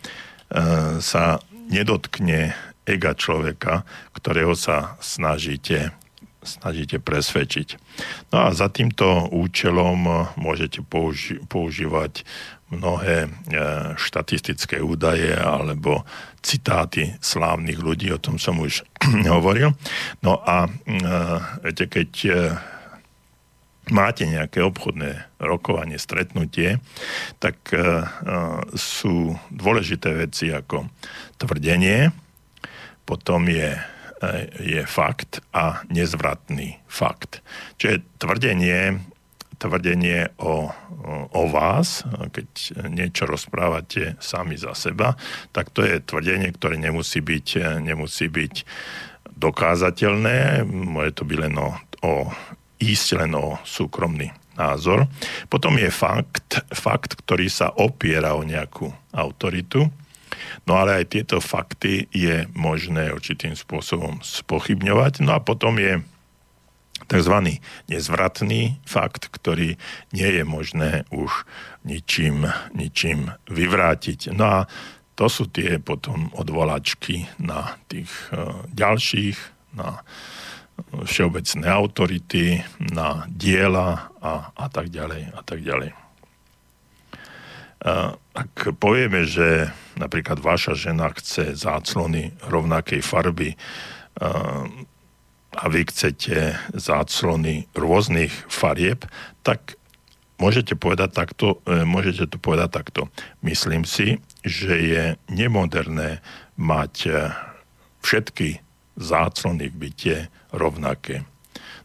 sa nedotkne ega človeka, ktorého sa snažíte, snažíte presvedčiť. No a za týmto účelom môžete použi- používať mnohé e, štatistické údaje alebo citáty slávnych ľudí, o tom som už hovoril. No a e, viete, keď máte nejaké obchodné rokovanie, stretnutie, tak uh, sú dôležité veci ako tvrdenie, potom je je fakt a nezvratný fakt. Čiže tvrdenie, tvrdenie o, o vás, keď niečo rozprávate sami za seba, tak to je tvrdenie, ktoré nemusí byť, nemusí byť dokázateľné, môže to byť len o, o ísť len o súkromný názor. Potom je fakt, fakt, ktorý sa opiera o nejakú autoritu. No ale aj tieto fakty je možné určitým spôsobom spochybňovať. No a potom je tzv. nezvratný fakt, ktorý nie je možné už ničím, ničím vyvrátiť. No a to sú tie potom odvolačky na tých uh, ďalších, na všeobecné autority, na diela a, a tak ďalej a tak ďalej. Ak povieme, že napríklad vaša žena chce záclony rovnakej farby a, a vy chcete záclony rôznych farieb, tak môžete povedať takto, e, môžete to povedať takto. Myslím si, že je nemoderné mať e, všetky záclony v byte rovnaké.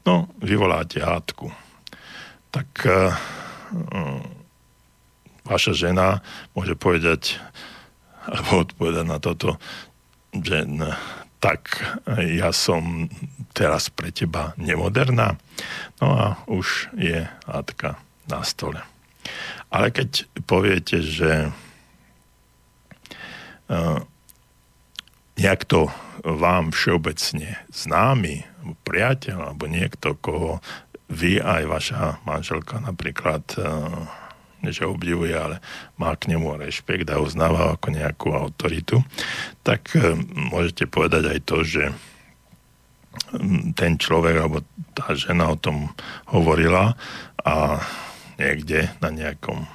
No, vyvoláte hádku. Tak uh, vaša žena môže povedať alebo odpovedať na toto, že tak ja som teraz pre teba nemoderná. No a už je hádka na stole. Ale keď poviete, že uh, nejak to vám všeobecne známy, priateľ, alebo niekto, koho vy aj vaša manželka napríklad uh, že obdivuje, ale má k nemu rešpekt a uznáva ako nejakú autoritu, tak uh, môžete povedať aj to, že ten človek alebo tá žena o tom hovorila a niekde na nejakom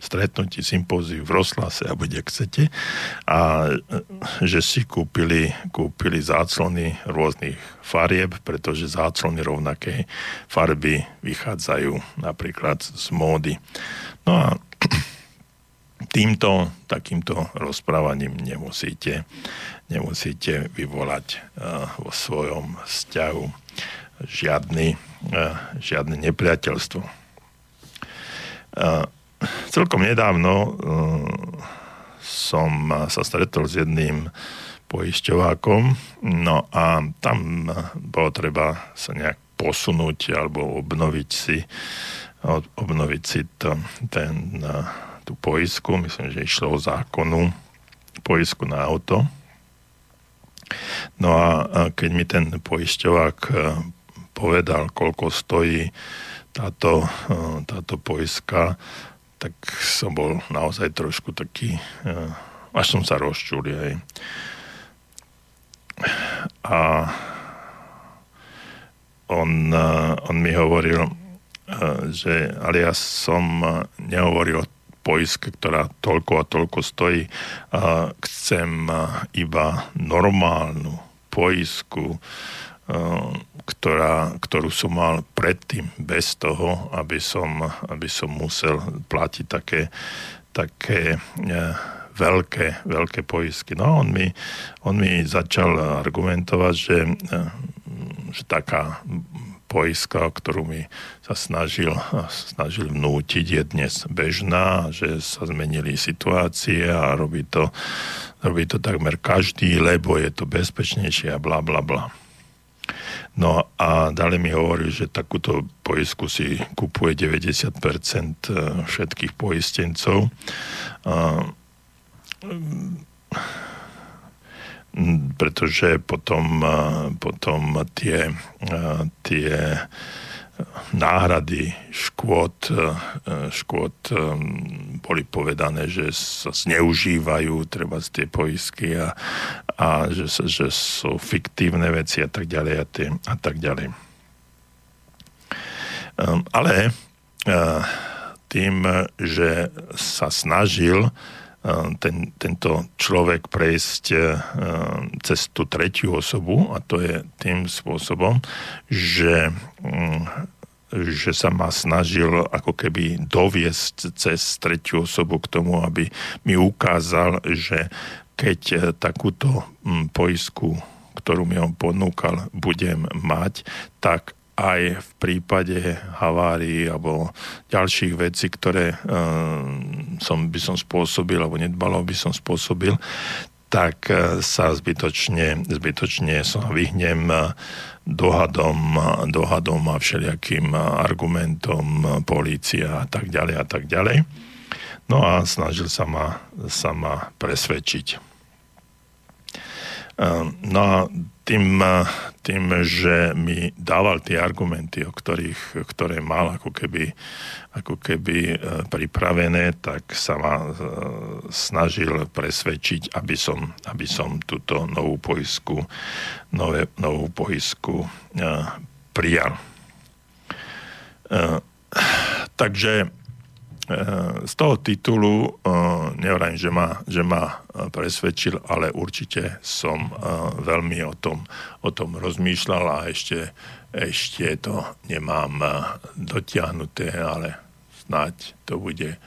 stretnutí, sympóziu v Roslase a kde chcete a že si kúpili, kúpili záclony rôznych farieb, pretože záclony rovnakej farby vychádzajú napríklad z módy. No a týmto, takýmto rozprávaním nemusíte, nemusíte vyvolať uh, vo svojom vzťahu žiadny, uh, žiadne nepriateľstvo. Uh, celkom nedávno uh, som sa stretol s jedným poisťovákom, no a tam bolo treba sa nejak posunúť alebo obnoviť si obnoviť si to, ten, tú poisku, myslím, že išlo o zákonu poisku na auto. No a keď mi ten poisťovák povedal, koľko stojí táto, táto poiska, tak som bol naozaj trošku taký, eh, až som sa rozčul aj. A on, eh, on mi hovoril, eh, že ale ja som nehovoril o poiske, ktorá toľko a toľko stojí. Chcem iba normálnu poisku, ktorá, ktorú som mal predtým bez toho, aby som, aby som musel platiť také, také e, veľké, veľké poisky. No on mi, on mi začal argumentovať, že, e, že taká poiska, ktorú mi sa snažil, snažil vnútiť, je dnes bežná, že sa zmenili situácie a robí to, robí to takmer každý, lebo je to bezpečnejšie a bla bla bla. No a ďalej mi hovorí, že takúto poistku si kupuje 90% e, všetkých poistencov. Pretože potom, e, potom tie, e, tie náhrady škôd, e, škôd e, boli povedané, že sa zneužívajú treba z tie poisky a, a že, že sú fiktívne veci a tak ďalej a, tie, a tak ďalej. Ehm, ale tým, že sa snažil ten, tento človek prejsť cez tú tretiu osobu a to je tým spôsobom, že, mm, že sa ma snažil ako keby doviesť cez tretiu osobu k tomu, aby mi ukázal, že keď takúto mm, poisku ktorú mi on ponúkal, budem mať, tak aj v prípade havárií alebo ďalších vecí, ktoré uh, som, by som spôsobil alebo nedbalo by som spôsobil, tak uh, sa zbytočne, zbytočne sa vyhnem uh, dohadom, dohadom a všelijakým argumentom polícia a tak ďalej a tak ďalej. No a snažil sa ma, sa ma presvedčiť. No a tým, tým, že mi dával tie argumenty, o ktorých, ktoré mal ako keby, ako keby e, pripravené, tak sa ma e, snažil presvedčiť, aby som, aby som túto novú poisku, nové, novú poisku e, prijal. Takže z toho titulu nevrajím, že ma, že ma presvedčil, ale určite som veľmi o tom, o tom rozmýšľal a ešte, ešte to nemám dotiahnuté, ale snáď to bude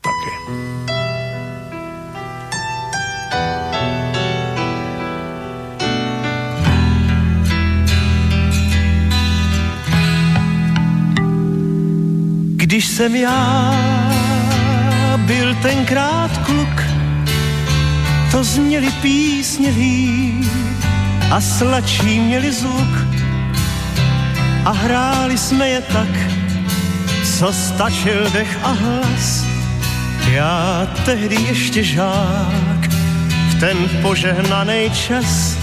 také. Jsem já byl tenkrát kluk, to zněli písněví a sladší měli zvuk. A hráli jsme je tak, co stačil dech a hlas. Já tehdy ještě žák, v ten požehnaný čas,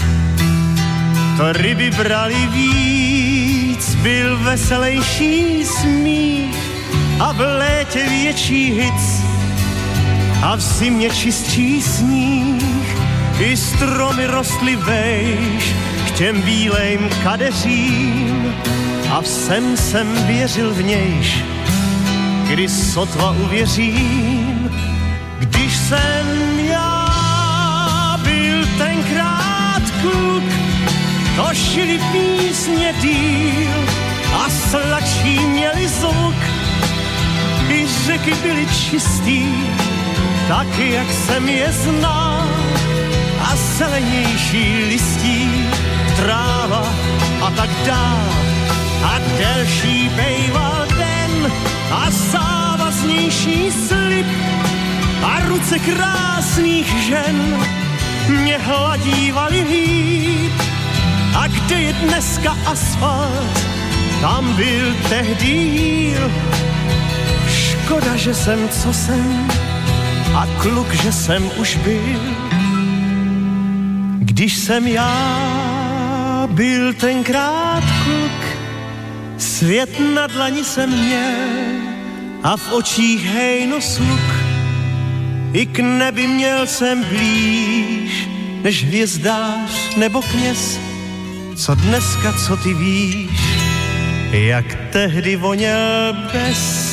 to ryby brali víc, byl veselejší smích a v létě větší hic a v zimě čistší sníh. I stromy rostly vejš k těm bílejm kadeřím a všem jsem věřil v nějš, kdy sotva uvěřím, když jsem já byl tenkrát kluk, to šili písně díl a sladší měli zvuk řeky byly čistý, taky jak jsem je znal. A zelenější listí, tráva a tak dál. A delší bejval den a závaznější slib a ruce krásných žen mě hladívali líp. A kde je dneska asfalt, tam byl tehdy jíl Škoda, že jsem, co jsem a kluk, že jsem už byl. Když jsem já byl tenkrát kluk, svět na dlani jsem měl a v očích hejno sluk. I k nebi měl jsem blíž, než hvězdář nebo kněz. Co dneska, co ty víš, jak tehdy voněl bez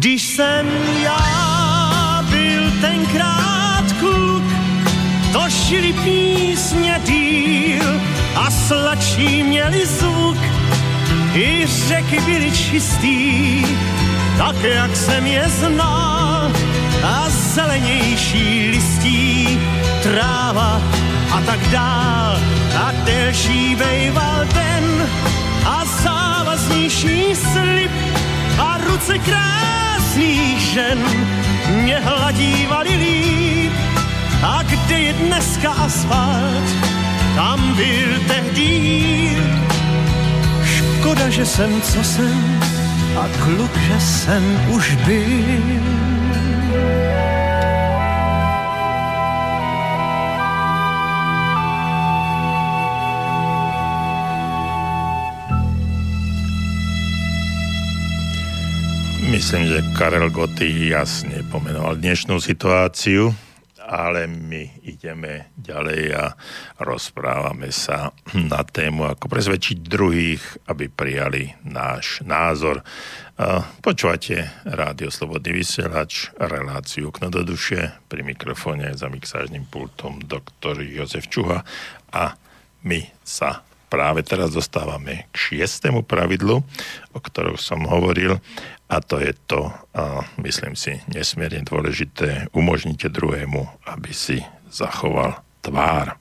když jsem já byl tenkrát kluk, to šili písně díl a sladší měli zvuk. I řeky byly čistý, tak jak jsem je znal. A zelenější listí, tráva a tak dál. A delší bejval den a závaznější slib a ruce krásných žen mě hladívali líp. A kde je dneska asfalt, tam byl tehdy. Škoda, že jsem, co jsem, a kluk, že jsem už byl. Myslím, že Karel Goty jasne pomenoval dnešnú situáciu, ale my ideme ďalej a rozprávame sa na tému, ako presvedčiť druhých, aby prijali náš názor. Počúvate Rádio Slobodný vysielač, reláciu Okno do duše, pri mikrofóne za mixážnym pultom doktor Jozef Čuha a my sa práve teraz dostávame k šiestému pravidlu, o ktorom som hovoril a to je to, a myslím si, nesmierne dôležité, umožnite druhému, aby si zachoval tvár.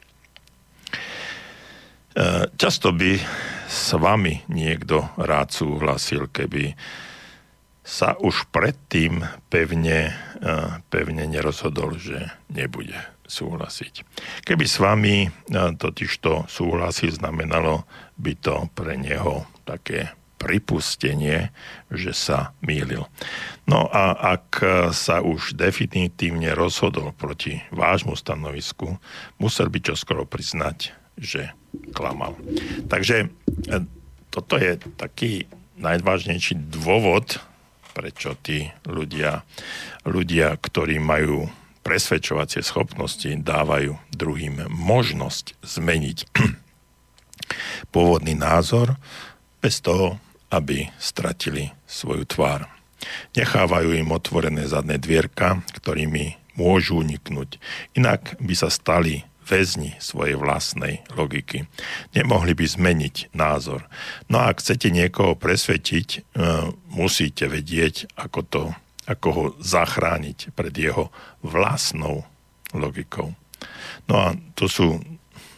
často by s vami niekto rád súhlasil, keby sa už predtým pevne, e, pevne nerozhodol, že nebude súhlasiť. Keby s vami e, totižto súhlasiť znamenalo by to pre neho také pripustenie, že sa mýlil. No a ak sa už definitívne rozhodol proti vášmu stanovisku, musel by čoskoro priznať, že klamal. Takže e, toto je taký najvážnejší dôvod, prečo tí ľudia, ľudia, ktorí majú presvedčovacie schopnosti, dávajú druhým možnosť zmeniť pôvodný názor bez toho, aby stratili svoju tvár. Nechávajú im otvorené zadné dvierka, ktorými môžu uniknúť. Inak by sa stali väzni svojej vlastnej logiky. Nemohli by zmeniť názor. No a ak chcete niekoho presvedčiť, e, musíte vedieť, ako, to, ako ho zachrániť pred jeho vlastnou logikou. No a to sú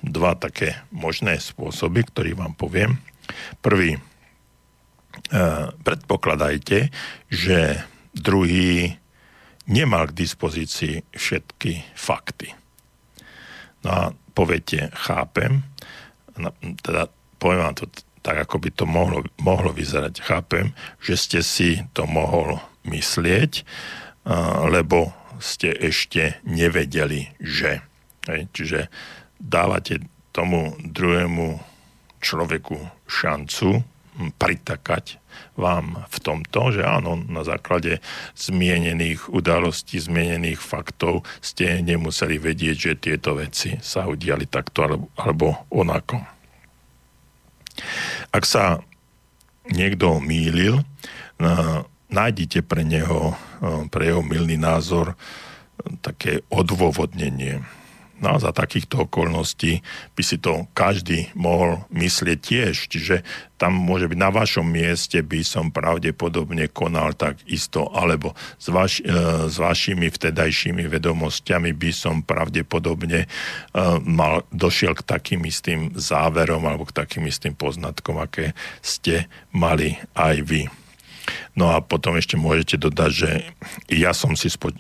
dva také možné spôsoby, ktorý vám poviem. Prvý, e, predpokladajte, že druhý nemal k dispozícii všetky fakty. No a poviete, chápem, no, teda poviem vám to tak, ako by to mohlo, mohlo vyzerať. Chápem, že ste si to mohol myslieť, lebo ste ešte nevedeli, že. Čiže dávate tomu druhému človeku šancu pritakať vám v tomto, že áno, na základe zmienených udalostí, zmienených faktov ste nemuseli vedieť, že tieto veci sa udiali takto alebo, alebo onako. Ak sa niekto mýlil, nájdite pre neho, pre jeho milný názor také odôvodnenie No a za takýchto okolností by si to každý mohol myslieť tiež. Čiže tam môže byť na vašom mieste by som pravdepodobne konal tak isto, alebo s, vaš, e, s vašimi vtedajšími vedomosťami by som pravdepodobne e, mal, došiel k takým istým záverom alebo k takým istým poznatkom, aké ste mali aj vy. No a potom ešte môžete dodať, že ja som si spo, e,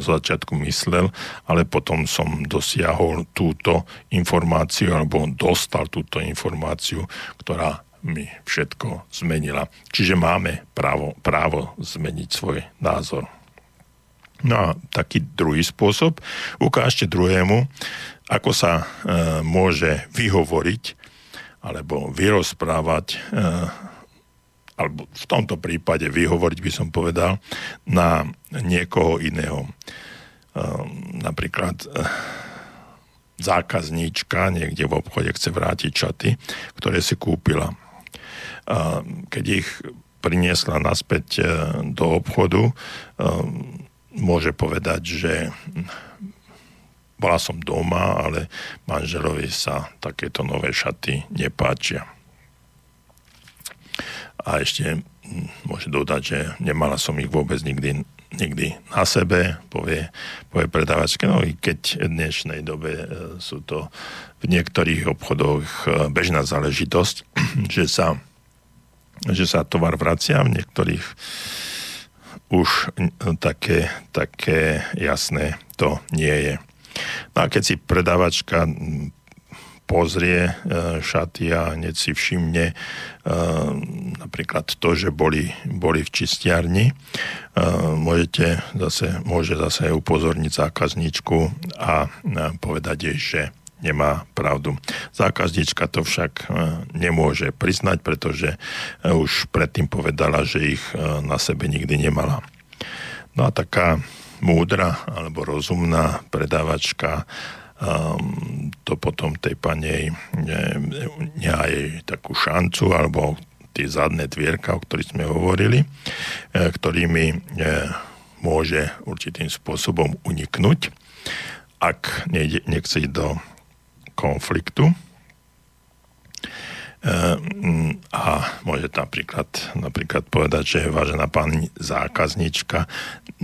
začiatku myslel, ale potom som dosiahol túto informáciu alebo dostal túto informáciu, ktorá mi všetko zmenila. Čiže máme právo, právo zmeniť svoj názor. No a taký druhý spôsob, ukážte druhému, ako sa e, môže vyhovoriť alebo vyrozprávať e, alebo v tomto prípade vyhovoriť by som povedal, na niekoho iného. Ehm, napríklad eh, zákazníčka niekde v obchode chce vrátiť čaty, ktoré si kúpila. Ehm, keď ich priniesla naspäť eh, do obchodu, ehm, môže povedať, že bola som doma, ale manželovi sa takéto nové šaty nepáčia. A ešte hm, môže dodať, že nemala som ich vôbec nikdy, nikdy na sebe, povie, povie predávačka. No i keď v dnešnej dobe e, sú to v niektorých obchodoch e, bežná záležitosť, že sa, že sa tovar vracia, v niektorých už také, také jasné to nie je. No a keď si predávačka pozrie e, šaty a hneď si všimne e, napríklad to, že boli, boli v čistiarni. E, môžete zase, môže zase upozorniť zákazničku a povedať jej, že nemá pravdu. Zákaznička to však nemôže priznať, pretože už predtým povedala, že ich na sebe nikdy nemala. No a taká múdra alebo rozumná predávačka um, to potom tej panej nechá jej takú šancu alebo tie zadné dvierka, o ktorých sme hovorili, e, ktorými e, môže určitým spôsobom uniknúť, ak nejde, nechce ísť do konfliktu. Mm, a môže napríklad, napríklad povedať, že vážená pani zákaznička,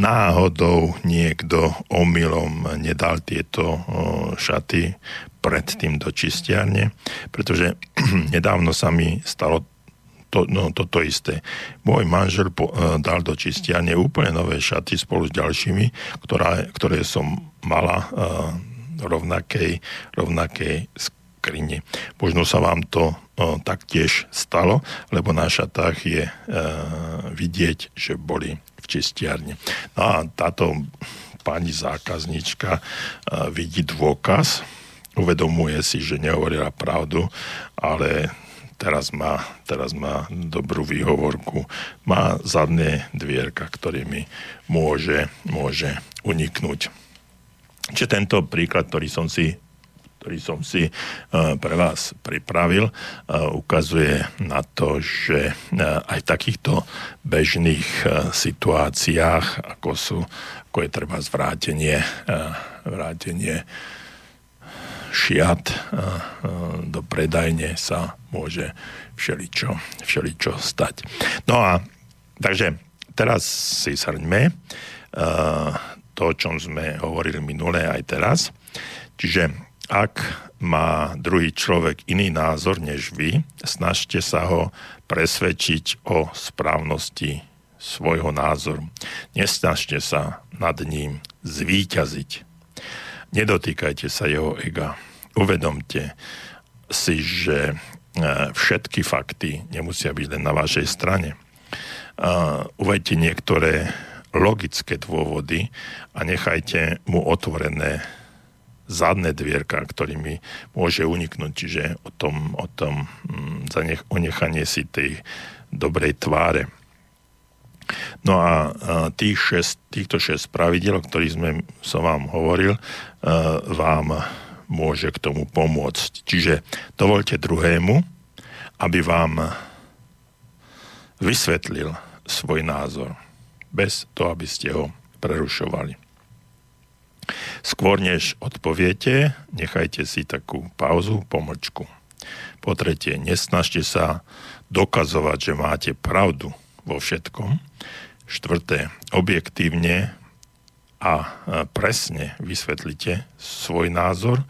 náhodou niekto omylom nedal tieto šaty predtým do čistiarne, pretože nedávno sa mi stalo to, no, toto isté. Môj manžel po, uh, dal do čistiarne úplne nové šaty spolu s ďalšími, ktorá, ktoré som mala uh, rovnakej, rovnakej skrine. Možno sa vám to uh, taktiež stalo, lebo na šatách je uh, vidieť, že boli v čistiarne. No a táto pani zákaznička uh, vidí dôkaz, uvedomuje si, že nehovorila pravdu, ale teraz má, teraz má dobrú výhovorku, má zadné dvierka, ktorými môže, môže uniknúť. Čiže tento príklad, ktorý som si ktorý som si uh, pre vás pripravil, uh, ukazuje na to, že uh, aj v takýchto bežných situáciách, ako sú, ako je treba zvrátenie, vrátenie šiat do predajne sa môže všeličo, všeličo stať. No a takže teraz si srňme to, o čom sme hovorili minule aj teraz. Čiže ak má druhý človek iný názor než vy, snažte sa ho presvedčiť o správnosti svojho názoru. Nesnažte sa nad ním zvíťaziť. Nedotýkajte sa jeho ega. Uvedomte si, že e, všetky fakty nemusia byť len na vašej strane. Uvedte niektoré logické dôvody a nechajte mu otvorené zadné dvierka, ktorými môže uniknúť, čiže o tom, o tom mm, zanech, o nechanie si tej dobrej tváre. No a tých šest, týchto šest pravidel, o ktorých sme, som vám hovoril, vám môže k tomu pomôcť. Čiže dovolte druhému, aby vám vysvetlil svoj názor, bez toho, aby ste ho prerušovali. Skôr než odpoviete, nechajte si takú pauzu, pomlčku. Po tretie, nesnažte sa dokazovať, že máte pravdu vo všetkom. Štvrté, objektívne a presne vysvetlite svoj názor.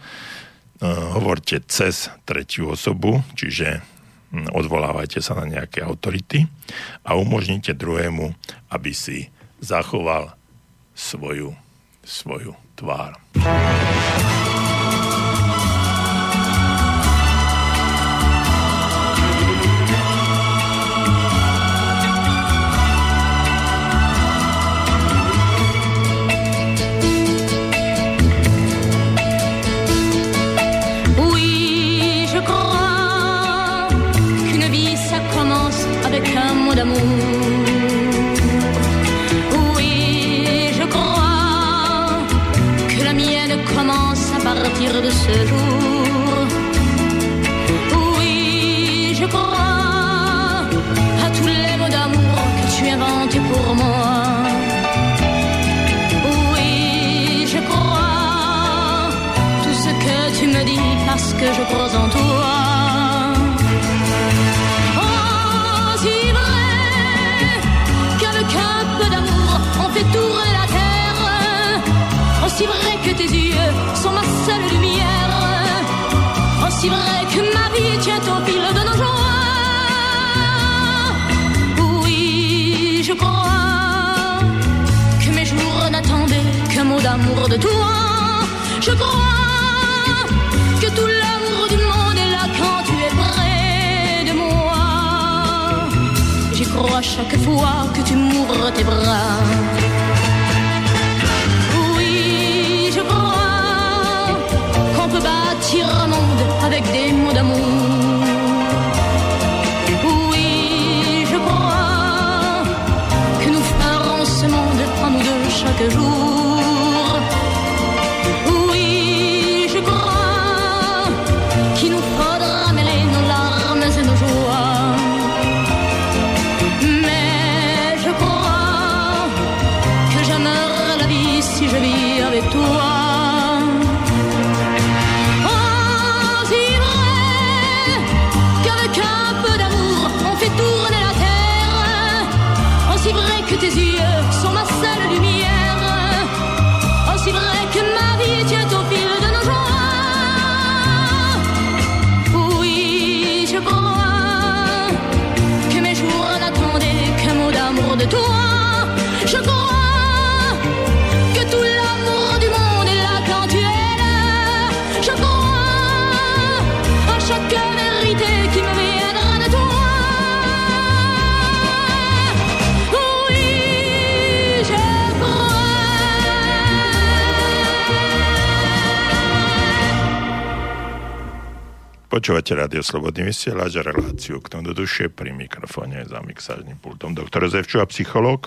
Hovorte cez tretiu osobu, čiže odvolávajte sa na nejaké autority a umožnite druhému, aby si zachoval svoju, svoju tvár. Je crois en toi. Oh, si vrai qu'avec un peu d'amour on fait tourner la terre. Aussi vrai que tes yeux sont ma seule lumière. Aussi vrai que ma vie tient au fil de nos joies. Oui, je crois que mes jours n'attendaient qu'un mot d'amour de toi. Je crois Chaque fois que tu m'ouvres tes bras. Oui, je crois qu'on peut bâtir un monde avec des mots d'amour. Oui, je crois que nous ferons ce monde en nous deux chaque jour. Počúvate Radio Slobodný vysielač a reláciu k tomu do duše pri mikrofóne za mixážnym pultom doktor Zevču a psychológ.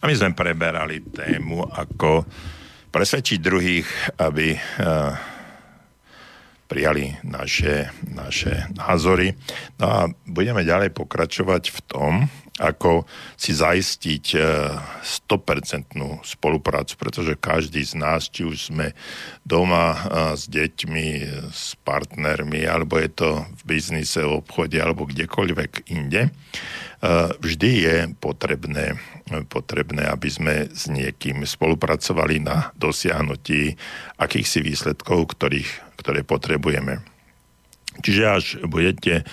A my sme preberali tému, ako presvedčiť druhých, aby uh, prijali naše, naše názory. No a budeme ďalej pokračovať v tom, ako si zaistiť 100% e, spoluprácu, pretože každý z nás, či už sme doma e, s deťmi, s partnermi, alebo je to v biznise, v obchode, alebo kdekoľvek inde, e, vždy je potrebné, potrebné, aby sme s niekým spolupracovali na dosiahnutí akýchsi výsledkov, ktorých, ktoré potrebujeme. Čiže až budete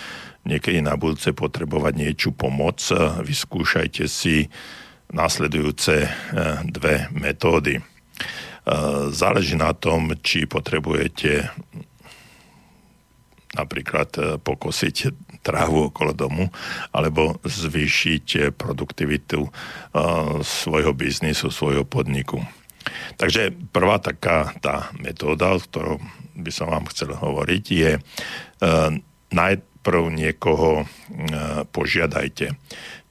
niekedy na budúce potrebovať niečú pomoc, vyskúšajte si následujúce e, dve metódy. E, záleží na tom, či potrebujete napríklad pokosiť trávu okolo domu alebo zvýšiť produktivitu svojho biznisu, svojho podniku. Takže prvá taká tá metóda, o ktorou by som vám chcel hovoriť, je najprv niekoho e, požiadajte.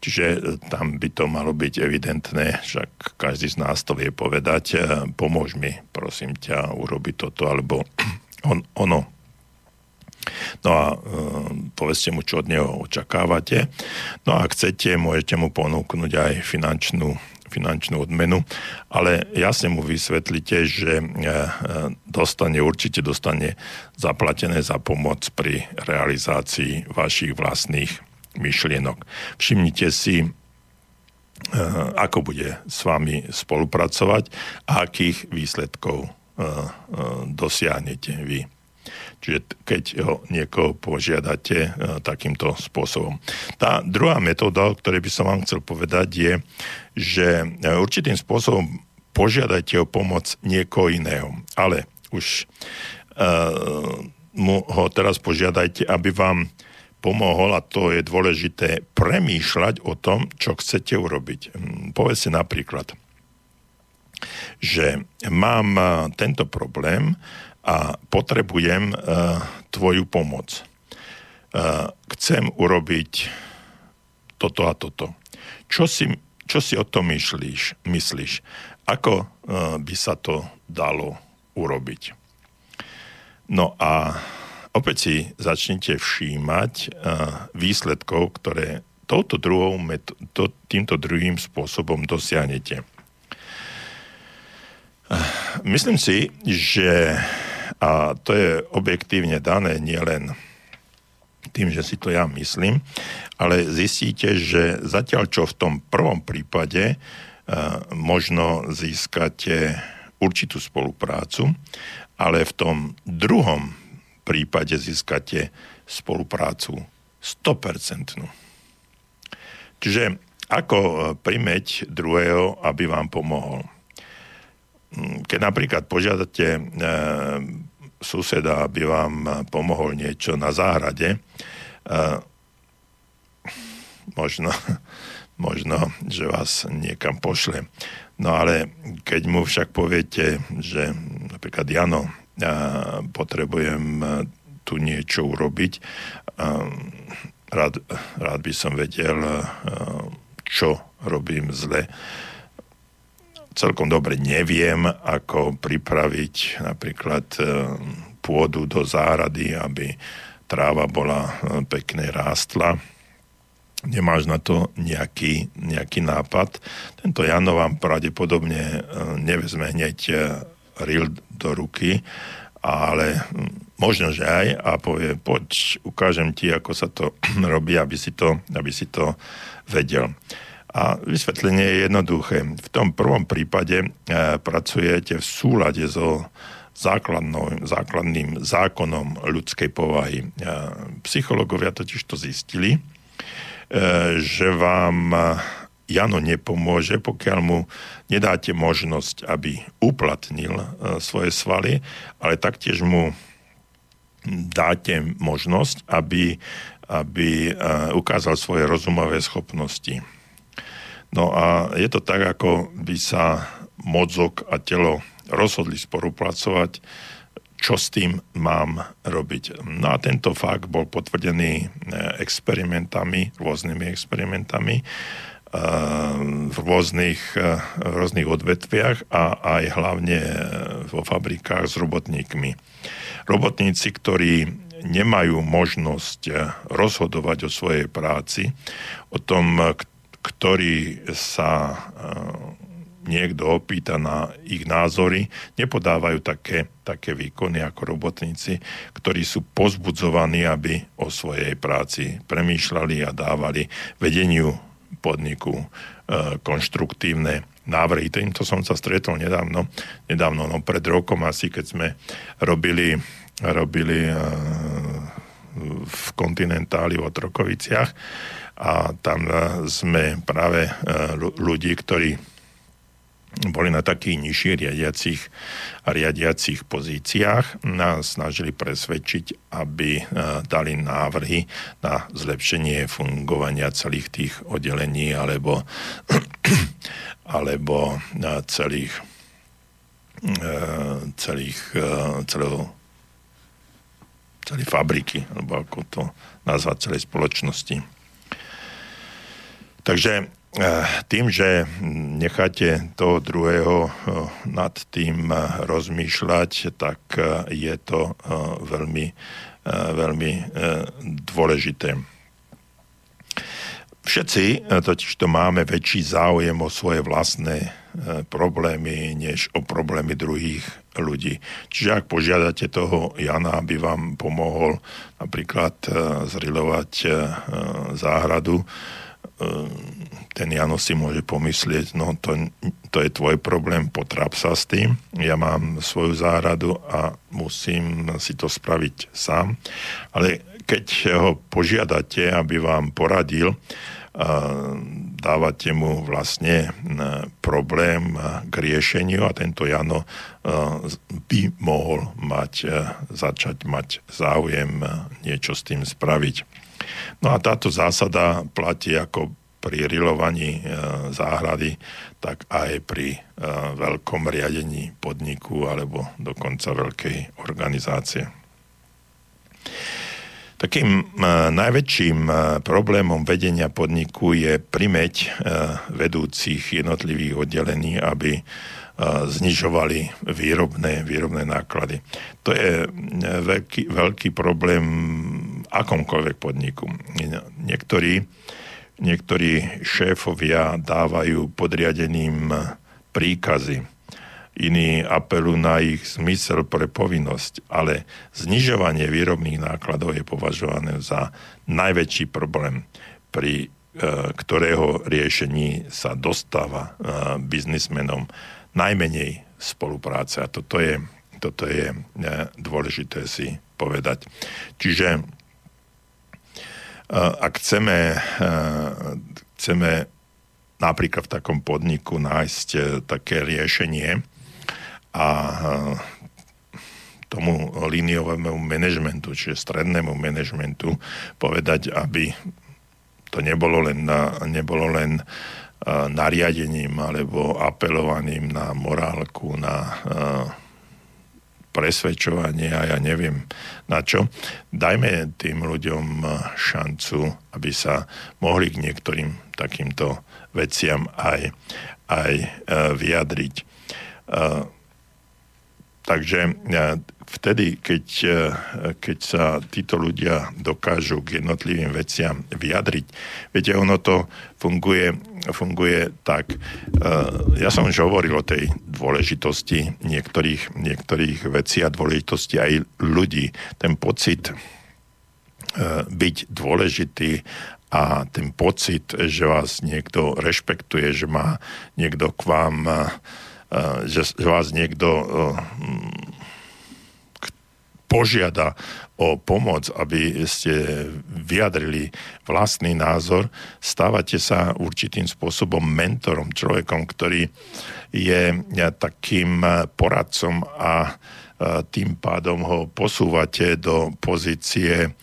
Čiže e, tam by to malo byť evidentné, však každý z nás to vie povedať, e, pomôž mi, prosím ťa, urobiť toto, alebo on, ono. No a e, povedzte mu, čo od neho očakávate. No a ak chcete, môžete mu ponúknuť aj finančnú finančnú odmenu, ale jasne mu vysvetlíte, že e, e, dostane, určite dostane zaplatené za pomoc pri realizácii vašich vlastných myšlienok. Všimnite si, e, ako bude s vami spolupracovať a akých výsledkov dosiahnete vy. Čiže keď ho niekoho požiadate e, takýmto spôsobom. Tá druhá metóda, o ktorej by som vám chcel povedať, je, že e, určitým spôsobom požiadajte o pomoc niekoho iného. Ale už e, mu ho teraz požiadajte, aby vám pomohol, a to je dôležité, premýšľať o tom, čo chcete urobiť. Hm, povedzte napríklad, že mám tento problém a potrebujem uh, tvoju pomoc. Uh, chcem urobiť toto a toto. Čo si, čo si o tom myslíš? myslíš? Ako uh, by sa to dalo urobiť? No a opäť si začnite všímať uh, výsledkov, ktoré touto druhou met- to, týmto druhým spôsobom dosiahnete. Myslím si, že a to je objektívne dané nielen tým, že si to ja myslím, ale zistíte, že zatiaľ čo v tom prvom prípade uh, možno získate určitú spoluprácu, ale v tom druhom prípade získate spoluprácu 100%. Čiže ako e, primeť druhého, aby vám pomohol? Hm, keď napríklad požiadate e, suseda, aby vám pomohol niečo na záhrade, e, možno, možno, že vás niekam pošle. No ale keď mu však poviete, že napríklad Jano, ja potrebujem tu niečo urobiť, rád, rád by som vedel, čo robím zle, celkom dobre neviem, ako pripraviť napríklad e, pôdu do zárady, aby tráva bola e, pekne rástla. Nemáš na to nejaký, nejaký nápad. Tento Jano vám pravdepodobne e, nevezme hneď ril do ruky, ale možno, že aj a povie, poď, ukážem ti, ako sa to robí, aby si to, aby si to vedel. A vysvetlenie je jednoduché. V tom prvom prípade e, pracujete v súlade so základným zákonom ľudskej povahy. E, psychológovia totiž to zistili, e, že vám Jano nepomôže, pokiaľ mu nedáte možnosť, aby uplatnil svoje svaly, ale taktiež mu dáte možnosť, aby, aby ukázal svoje rozumové schopnosti. No a je to tak, ako by sa mozog a telo rozhodli spolupracovať, čo s tým mám robiť. No a tento fakt bol potvrdený experimentami, rôznymi experimentami v rôznych, v rôznych odvetviach a aj hlavne vo fabrikách s robotníkmi. Robotníci, ktorí nemajú možnosť rozhodovať o svojej práci, o tom, ktorý sa niekto opýta na ich názory, nepodávajú také, také výkony ako robotníci, ktorí sú pozbudzovaní, aby o svojej práci premýšľali a dávali vedeniu podniku e, konštruktívne návrhy. Týmto som sa stretol nedávno, nedávno no pred rokom asi, keď sme robili, robili e, v kontinentáli v Otrokoviciach a tam e, sme práve ľudí, ktorí boli na takých nižších riadiacich, riadiacich pozíciách, nás snažili presvedčiť, aby e, dali návrhy na zlepšenie fungovania celých tých oddelení alebo, alebo e, celých, e, celých celého, celej fabriky, alebo ako to nazvať, celej spoločnosti. Takže Eh, tým, že necháte toho druhého eh, nad tým eh, rozmýšľať, tak je to veľmi, veľmi dôležité. Všetci totiž to máme väčší záujem o svoje vlastné problémy, než o problémy druhých ľudí. Čiže ak požiadate toho Jana, aby vám pomohol napríklad zrilovať záhradu, ten Jano si môže pomyslieť, no to, to je tvoj problém, potráp sa s tým, ja mám svoju záhradu a musím si to spraviť sám. Ale keď ho požiadate, aby vám poradil, dávate mu vlastne problém k riešeniu a tento Jano by mohol mať, začať mať záujem niečo s tým spraviť. No a táto zásada platí ako pri rilovaní e, záhrady, tak aj pri e, veľkom riadení podniku alebo dokonca veľkej organizácie. Takým e, najväčším problémom vedenia podniku je primeť vedúcich jednotlivých oddelení, aby znižovali výrobné, výrobné náklady. To je veľký, veľký problém akomkoľvek podniku. Niektorí niektorí šéfovia dávajú podriadeným príkazy. Iní apelujú na ich zmysel pre povinnosť, ale znižovanie výrobných nákladov je považované za najväčší problém, pri e, ktorého riešení sa dostáva e, biznismenom najmenej spolupráce. A toto je, toto je e, dôležité si povedať. Čiže ak chceme, chceme napríklad v takom podniku nájsť e, také riešenie a tomu líniovému manažmentu, čiže strednému manažmentu povedať, aby to nebolo len, na, nebolo len nariadením alebo apelovaním na morálku, na presvedčovanie a ja neviem na čo. Dajme tým ľuďom eh, šancu, aby sa mohli k niektorým takýmto veciam aj, aj eh, vyjadriť. Eh, takže vtedy, keď, keď sa títo ľudia dokážu k jednotlivým veciam vyjadriť, viete, ono to funguje funguje tak. E, ja som už hovoril o tej dôležitosti niektorých, niektorých vecí a dôležitosti aj ľudí. Ten pocit e, byť dôležitý a ten pocit, že vás niekto rešpektuje, že má niekto k vám, e, že vás niekto požiada o pomoc, aby ste vyjadrili vlastný názor, stávate sa určitým spôsobom mentorom, človekom, ktorý je takým poradcom a tým pádom ho posúvate do pozície,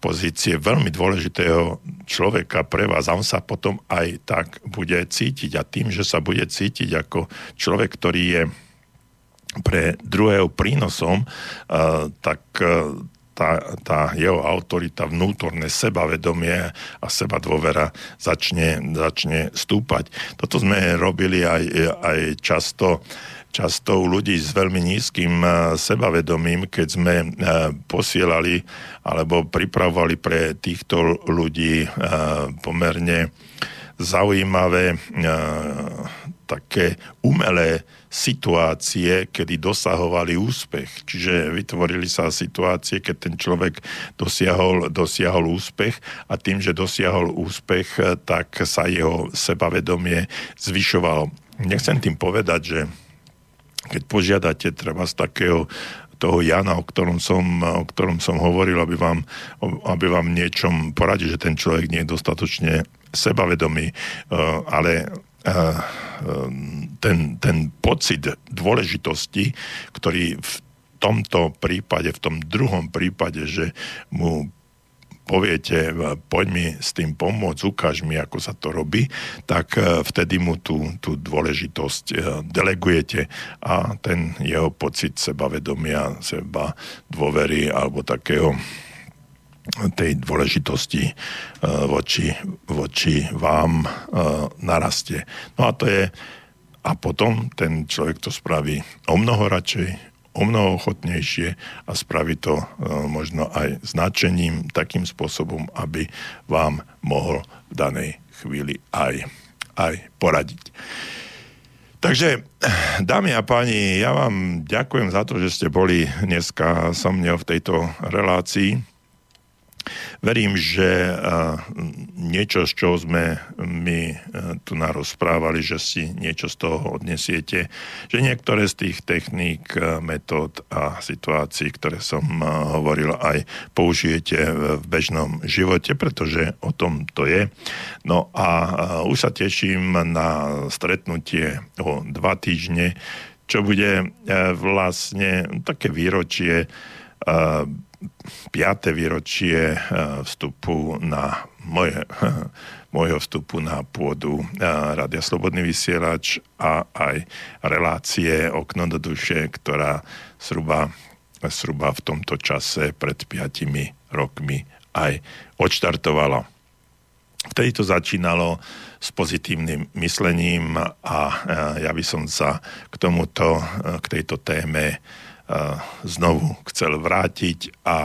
pozície veľmi dôležitého človeka pre vás. A on sa potom aj tak bude cítiť. A tým, že sa bude cítiť ako človek, ktorý je pre druhého prínosom, tak tá, tá jeho autorita, vnútorné sebavedomie a seba dôvera začne, začne stúpať. Toto sme robili aj, aj často často u ľudí s veľmi nízkym sebavedomím, keď sme posielali alebo pripravovali pre týchto ľudí pomerne zaujímavé také umelé situácie, kedy dosahovali úspech. Čiže vytvorili sa situácie, keď ten človek dosiahol, dosiahol úspech a tým, že dosiahol úspech, tak sa jeho sebavedomie zvyšovalo. Nechcem tým povedať, že keď požiadate treba z takého toho Jana, o ktorom som, o ktorom som hovoril, aby vám, aby vám niečom poradil, že ten človek nie je dostatočne sebavedomý, eh, ale eh, ten, ten pocit dôležitosti, ktorý v tomto prípade, v tom druhom prípade, že mu poviete, poď mi s tým pomôcť, ukáž mi, ako sa to robí, tak e, vtedy mu tú, tú dôležitosť e, delegujete a ten jeho pocit sebavedomia, seba dôvery alebo takého tej dôležitosti e, voči, voči vám narastie. No a to je a potom ten človek to spraví o mnoho radšej, o mnoho ochotnejšie a spraví to e, možno aj značením takým spôsobom, aby vám mohol v danej chvíli aj, aj poradiť. Takže, dámy a páni, ja vám ďakujem za to, že ste boli dneska so mnou v tejto relácii. Verím, že niečo, z čoho sme my tu narozprávali, že si niečo z toho odnesiete, že niektoré z tých techník, metód a situácií, ktoré som hovoril, aj použijete v bežnom živote, pretože o tom to je. No a už sa teším na stretnutie o dva týždne, čo bude e, vlastne také výročie 5. výročie eh, vstupu na moje, môjho vstupu na pôdu eh, Radia Slobodný vysielač a aj relácie Okno do duše, ktorá zhruba, zhruba v tomto čase pred 5 rokmi aj odštartovala. Vtedy to začínalo s pozitívnym myslením a eh, ja by som sa k tomuto, k tejto téme znovu chcel vrátiť a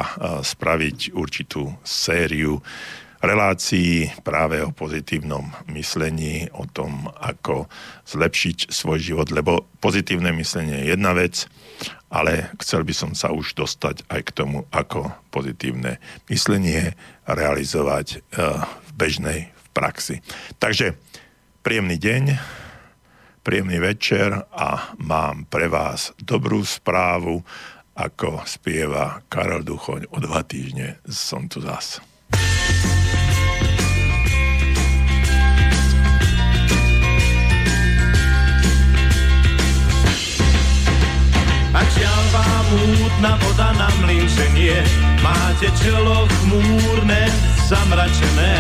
spraviť určitú sériu relácií práve o pozitívnom myslení, o tom, ako zlepšiť svoj život, lebo pozitívne myslenie je jedna vec, ale chcel by som sa už dostať aj k tomu, ako pozitívne myslenie realizovať v bežnej v praxi. Takže príjemný deň, príjemný večer a mám pre vás dobrú správu, ako spieva Karol Duchoň o dva týždne. Som tu. Ak žiaľ vám mútna voda na mlyn ženie, máte čelo chmúrne, zamračené,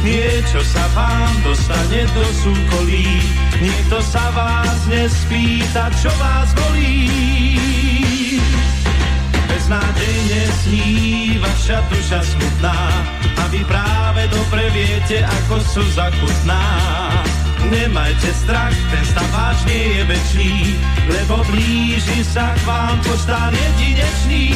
niečo sa vám dostane do súkolí, nikto sa vás nespýta, čo vás bolí. Beznádejne sní vaša duša smutná a vy práve dobre viete, ako sú zakutná. Nemajte strach, ten stav váš nie je väčší, lebo blíži sa k vám postán jedinečný.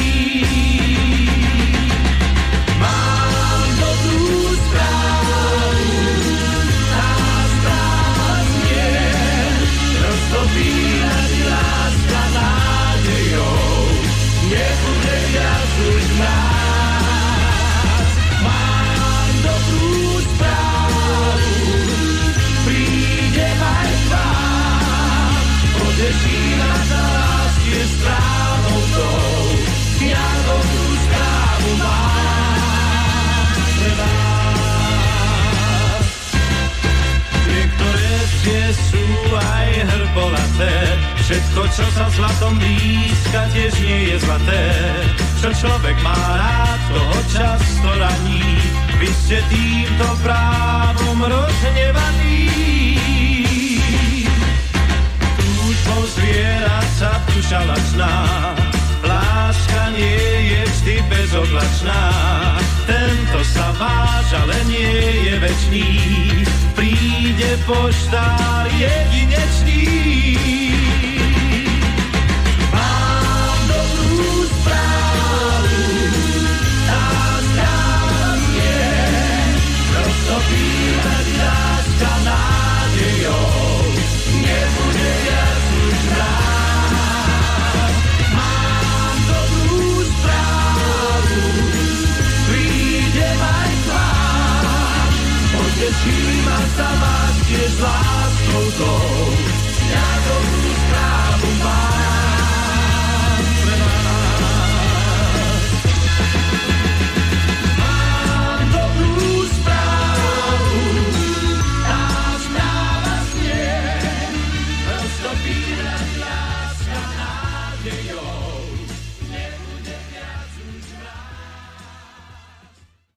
Aj hrbolaté, všetko, čo sa zlatom blízka, tiež nie je zlaté. Čo človek má rád, toho často raní, vy ste týmto právom rozhnevaní. Túžbou zvierať sa duša lačná. Láska nie je vždy bezoblačná, tento sa váž, ale nie je večný. Príde poštár jedinečný, this last goes.